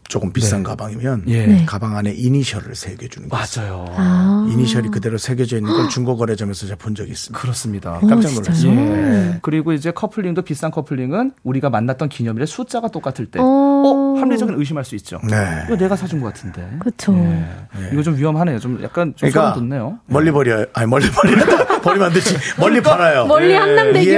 조금 비싼 가방이면 예. 네. 가방 안에 이니셜을 새겨 주는 거. 맞아요. 아. 이니셜이 그대로 새겨져 있는 걸 중고 거래점에서 제가 본 적이 있습니다. 그렇습니다. 깜짝 어, 놀랐어요. 진짜요? 네. 그리고 이제 커플링도 비싼 커플링은 우리가 만났던 기념일에 숫자가 똑같을 때, 어. 어, 합리적인 의심할 수 있죠. 네. 이거 내가 사준 것 같은데. 그쵸. 이거 좀 위험하네요. 좀 약간 좀 그러니까 소름 돋네요. 멀리 버려요. 아니 멀리 버리다 버리면 안 되지. 멀리 팔아요. 멀리 한남 대교. 예,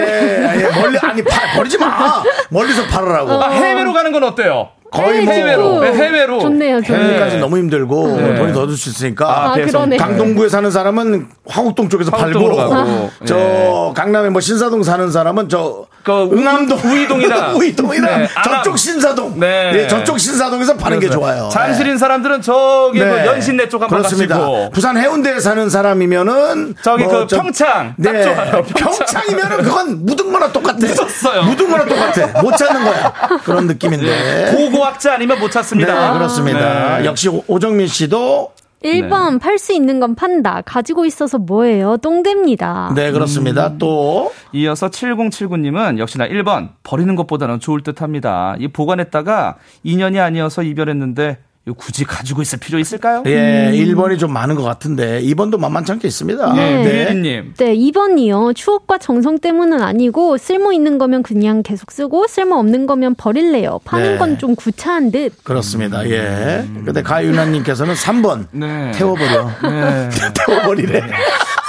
예, 멀리 아니 파, 버리지 마. 멀리서 팔으라고. 아, 해외로 가는 건 어때요? 거의 뭐 해외로, 네, 해외로. 좋네요, 좋네요. 해외까지 너무 힘들고 네. 돈이 더 들 수 있으니까. 아, 배송. 그러네. 강동구에 사는 사람은 화곡동 쪽에서 화곡동으로 팔고 가고. 저 예. 강남에 뭐 신사동 사는 사람은 저 그 응암동 우이동이나. 우이동이나 네, 저쪽. 신사동 네. 네, 저쪽 신사동에서 파는 게 그래서 좋아요. 잠실인 사람들은 저기 그 네. 연신내 쪽 한번 그렇습니다. 가시고. 부산 해운대에 사는 사람이면은 저기 뭐 그 저- 평창 딱 네. 좋아요. 평창. 평창 이면은 그건 묻은 거나 똑같아. 묻었어요. 묻은 거나 똑같아. 못 찾는 거야. 그런 느낌인데. 고고학자 아니면 못 네, 찾습니다. 그렇습니다. 네. 역시 오- 오정민 씨도 1번 팔수 있는 건 판다. 가지고 있어서 뭐예요? 똥됩니다. 네, 그렇습니다. 음. 또 이어서 7079님은 역시나 1번 버리는 것보다는 좋을 듯 합니다. 이 보관했다가 2년이 아니어서 이별했는데 이거 굳이 가지고 있을 필요 있을까요? 예, 1번이 좀 많은 것 같은데 2번도 만만찮게 있습니다. 네. 유리님. 네, 2번이요. 추억과 정성 때문은 아니고 쓸모 있는 거면 그냥 계속 쓰고 쓸모 없는 거면 버릴래요. 파는 네. 건좀 구차한 듯. 그렇습니다. 예. 근데 가윤아님께서는 3번 네. 태워버려. 네. 태워버리래.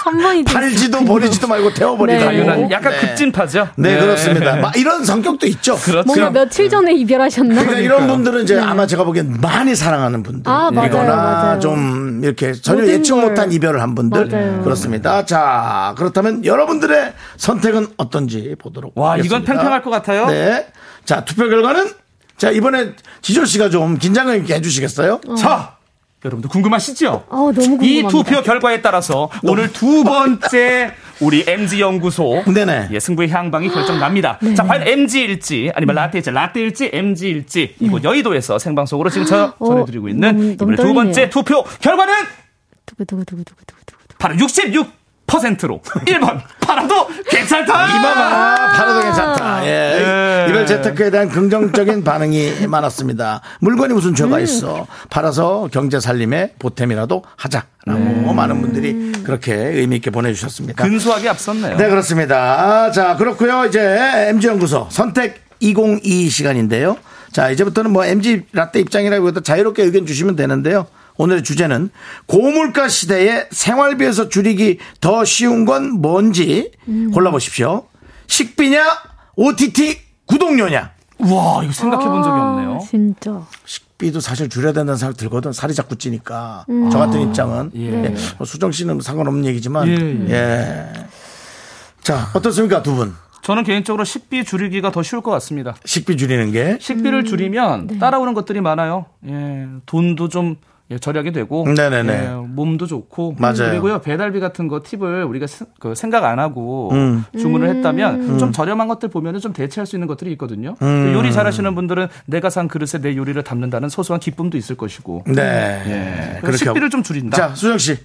3번이 팔지도 버리지도 말고 태워버리라고. 네. 유난 약간 네. 급진파죠? 네, 그렇습니다. 막 이런 성격도 있죠. 그렇죠. 뭔가 며칠 전에 이별하셨나? 그러니까 이런 분들은 이제 아마 제가 보기엔 많이 사랑하는 분들. 네. 아, 맞아요, 이거나 맞아요. 좀 이렇게 전혀 예측 걸. 못한 이별을 한 분들. 맞아요. 그렇습니다. 자, 그렇다면 여러분들의 선택은 어떤지 보도록 와, 이건 하겠습니다. 팽팽할 것 같아요. 네. 자, 투표 결과는 자, 이번에 지조 씨가 좀 긴장감 있게 해주시겠어요? 자, 여러분들 궁금하시죠? 어, 너무 궁금합니다. 이 투표 결과에 따라서 오늘 두 번째 우리 MG 연구소 네네. 예, 승부의 향방이 결정납니다. 자, 과연 MG일지 아니면 라떼일지 라떼일지 MG일지 이곳 여의도에서 생방송으로 지금 저, 어, 전해드리고 있는 이번에 두. 번째 투표 결과는 두구 두구 두구 두구 두구. 바로 66% 로 1번 팔아도 괜찮다. 이봐봐, 팔아도 괜찮다. 예. 예. 이별 재테크에 대한 긍정적인 반응이 많았습니다. 물건이 무슨 죄가 있어. 팔아서 경제 살림에 보탬이라도 하자 라고 많은 분들이 그렇게 의미 있게 보내주셨습니다. 근소하게 앞섰네요. 네, 그렇습니다. 자, 그렇고요 이제 MG연구소 선택 2022 시간인데요. 자, 이제부터는 뭐 MG 라떼 입장이라고 해도 자유롭게 의견 주시면 되는데요. 오늘의 주제는 고물가 시대에 생활비에서 줄이기 더 쉬운 건 뭔지 골라보십시오. 식비냐, OTT 구독료냐. 와, 이거 생각해 본 적이 없네요. 아, 진짜. 식비도 사실 줄여야 된다는 생각 들거든. 살이 자꾸 찌니까. 저 같은 입장은. 예. 예. 뭐 수정 씨는 상관없는 얘기지만. 예, 예. 자, 어떻습니까, 두 분? 저는 개인적으로 식비 줄이기가 더 쉬울 것 같습니다. 식비 줄이는 게. 식비를 줄이면 따라오는 것들이 많아요. 예, 돈도 좀 예, 절약이 되고, 네네네. 예, 몸도 좋고, 맞아요. 그리고요 배달비 같은 거 팁을 우리가 스- 그 생각 안 하고 음. 주문을 했다면 좀 저렴한 것들 보면은 좀 대체할 수 있는 것들이 있거든요. 음. 그 요리 잘하시는 분들은 내가 산 그릇에 내 요리를 담는다는 소소한 기쁨도 있을 것이고, 네. 예, 그렇게 식비를. 좀 줄인다. 자, 수정 씨.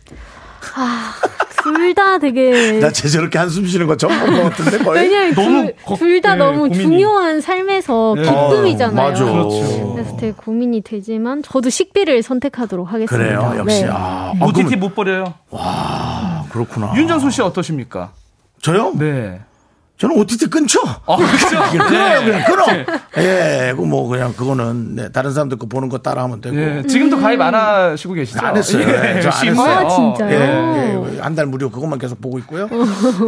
둘 다 되게. 나쟤 저렇게 한숨 쉬는 거 처음 본것 같은데 거의. 왜냐면 너무 거- 둘다 예, 너무 고민이. 중요한 삶에서 기쁨이잖아요. 어, 맞아. 그렇죠. 그래서 되게 고민이 되지만 저도 식비를 선택하도록 하겠습니다. 그래요, 역시. 네. 아, 아, OTT 그럼- 못 버려요. 그렇구나. 윤정수 씨 어떠십니까? 저요? 네. 저는 OTT 끊죠. 아, 그렇죠. 끊어요, 네. 그냥 끊어. 예, 그뭐 그냥 그거는 네, 다른 사람들 거 보는 거 따라하면 되고. 예, 지금도 가입 안 하시고 계시죠? 안 했어요. 예, 예, 저안 했어요. 아, 진짜요? 예, 예. 한 달 무료 그것만 계속 보고 있고요.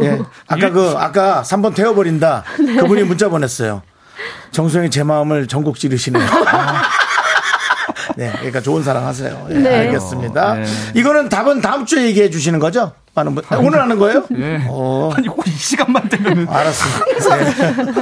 예. 아까 그, 아까 3번 태워버린다. 그분이 문자 보냈어요. 정수영이 제 마음을 전곡 찌르시네요. 아. 네, 그러니까 좋은 사랑 하세요. 예, 네. 알겠습니다. 네. 이거는 답은 다음 주에 얘기해 주시는 거죠? 많은 분. 아, 오늘 하는 거예요? 예. 어, 아니, 꼭이 시간만 되면은. 알았어. 네.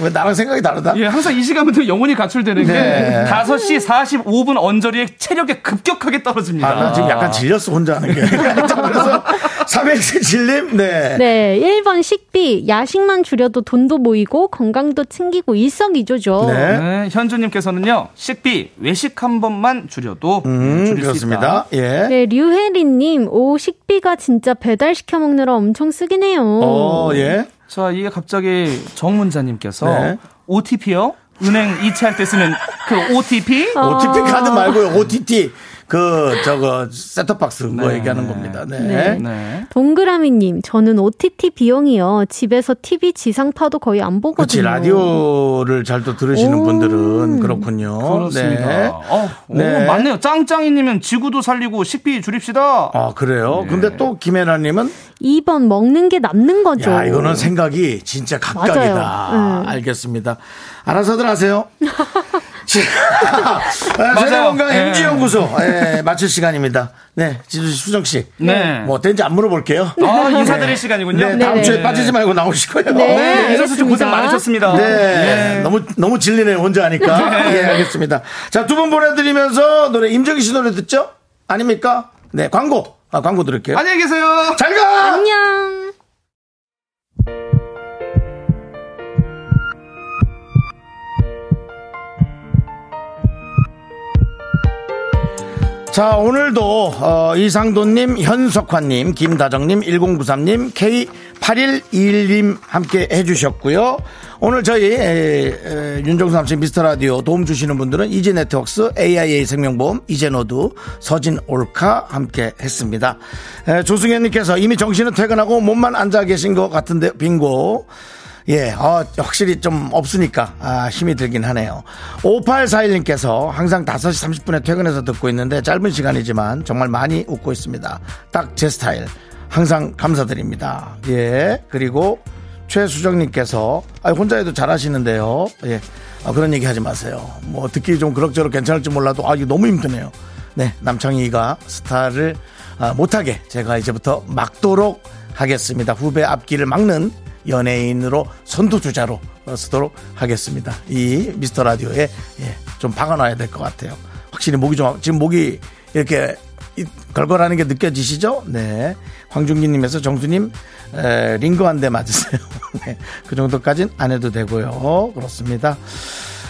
왜 나랑 생각이 다르다? 예, 항상 이 시간만 되면 영혼이 가출되는 네. 게 5시 45분 언저리에 체력이 급격하게 떨어집니다. 아, 나 지금 약간 질렸어, 혼자 하는 게. 자, 그래서, 삼행시 질림, 네. 네, 1번 식비. 야식만 줄여도 돈도 모이고 건강도 챙기고 일석이조죠. 네. 네, 현주님께서는요, 식비, 외식 한 번만 줄여도 음, 줄일 수 그렇습니다. 있다. 예. 네, 류혜리님, 오, 식비가 진짜 배달시켜 먹느라 엄청 쓰긴 해요. 어, 예. 자, 이게 갑자기 정문자님께서 네. OTP요? 은행 이체할 때 쓰는 그 OTP? OTP 카드 말고요. OTT 그 저거 셋톱박스 그거 네. 얘기하는 겁니다. 네. 네. 네. 동그라미님, 저는 OTT 비용이요. 집에서 TV 지상파도 거의 안 그렇지 보거든요. 라디오를 잘 또 들으시는 오. 분들은 그렇군요. 그렇습니다. 네. 어, 오, 네. 맞네요. 짱짱이님은 지구도 살리고 식비 줄입시다. 아 그래요. 네. 근데 또 김혜라님은 2번 먹는 게 남는 거죠. 야 이거는 생각이 진짜 각각이다. 네. 알겠습니다. 알아서들 하세요. 맞아요. 세대건강 네. MG연구소 예, 마칠 시간입니다. 네, 지수 씨, 수정 씨. 네. 뭐 어땠는지 안 물어볼게요. 아, 인사드릴 시간이군요. 네, 다음 네. 주에 빠지지 말고 나오시고요. 네. 네, 윤정수 씨 고생. 많으셨습니다. 네. 너무, 너무 질리네요, 혼자 하니까. 예, 알겠습니다. 자, 두 분 보내드리면서 노래, 임정희 씨 노래 듣죠? 아닙니까? 네, 광고. 아, 광고 들을게요. 안녕히 계세요. 잘 가! 안녕. 자, 오늘도, 어, 이상도님, 현석환님, 김다정님, 1093님, K8121님 함께 해주셨고요. 오늘 저희, 에, 에, 윤정수 남친 미스터 라디오 도움 주시는 분들은 이지 네트웍스, AIA 생명보험, 이제노드, 서진 올카 함께 했습니다. 에, 조승현님께서 이미 정신은 퇴근하고 몸만 앉아 계신 것 같은데, 빙고. 예, 어, 확실히 좀 없으니까, 아, 힘이 들긴 하네요. 5841님께서 항상 5시 30분에 퇴근해서 듣고 있는데 짧은 시간이지만 정말 많이 웃고 있습니다. 딱 제 스타일. 항상 감사드립니다. 예, 그리고 최수정님께서, 아, 혼자 해도 잘하시는데요. 예, 아, 그런 얘기 하지 마세요. 뭐, 듣기 좀 그럭저럭 괜찮을지 몰라도, 아, 이거 너무 힘드네요. 네, 남창희가 스타를 아, 못하게 제가 이제부터 막도록 하겠습니다. 후배 앞길을 막는 연예인으로 선두주자로 어, 서도록 하겠습니다. 이 미스터 라디오에 예, 좀 박아놔야 될 것 같아요. 확실히 목이 좀 지금 목이 이렇게 이- 걸걸하는 게 느껴지시죠? 네. 황중기님에서 정수님 에, 링거 한 대 맞으세요. 네, 그 정도까지는 안 해도 되고요. 그렇습니다.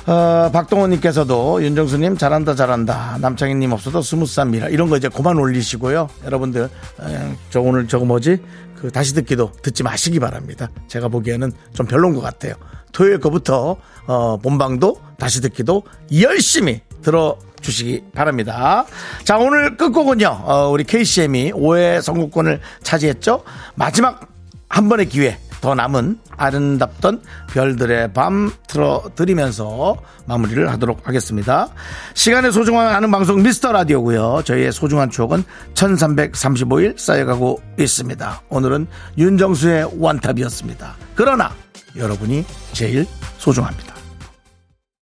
어, 박동원님께서도 윤정수님 잘한다 잘한다 남창희님 없어도 스무스한 미라 이런 거 이제 그만 올리시고요 여러분들 에, 저 오늘 저거 뭐지 그 다시 듣기도 듣지 마시기 바랍니다 제가 보기에는 좀 별론 것 같아요 토요일 거부터 어, 본방도 다시 듣기도 열심히 들어 주시기 바랍니다. 자, 오늘 끝곡은요, 어, 우리 KCM이 5회 선곡권을 차지했죠. 마지막 한 번의 기회, 더 남은 아름답던 별들의 밤 틀어드리면서 마무리를 하도록 하겠습니다. 시간의 소중함을 아는 방송 미스터 라디오고요. 저희의 소중한 추억은 1335일 쌓여가고 있습니다. 오늘은 윤정수의 원탑이었습니다. 그러나 여러분이 제일 소중합니다.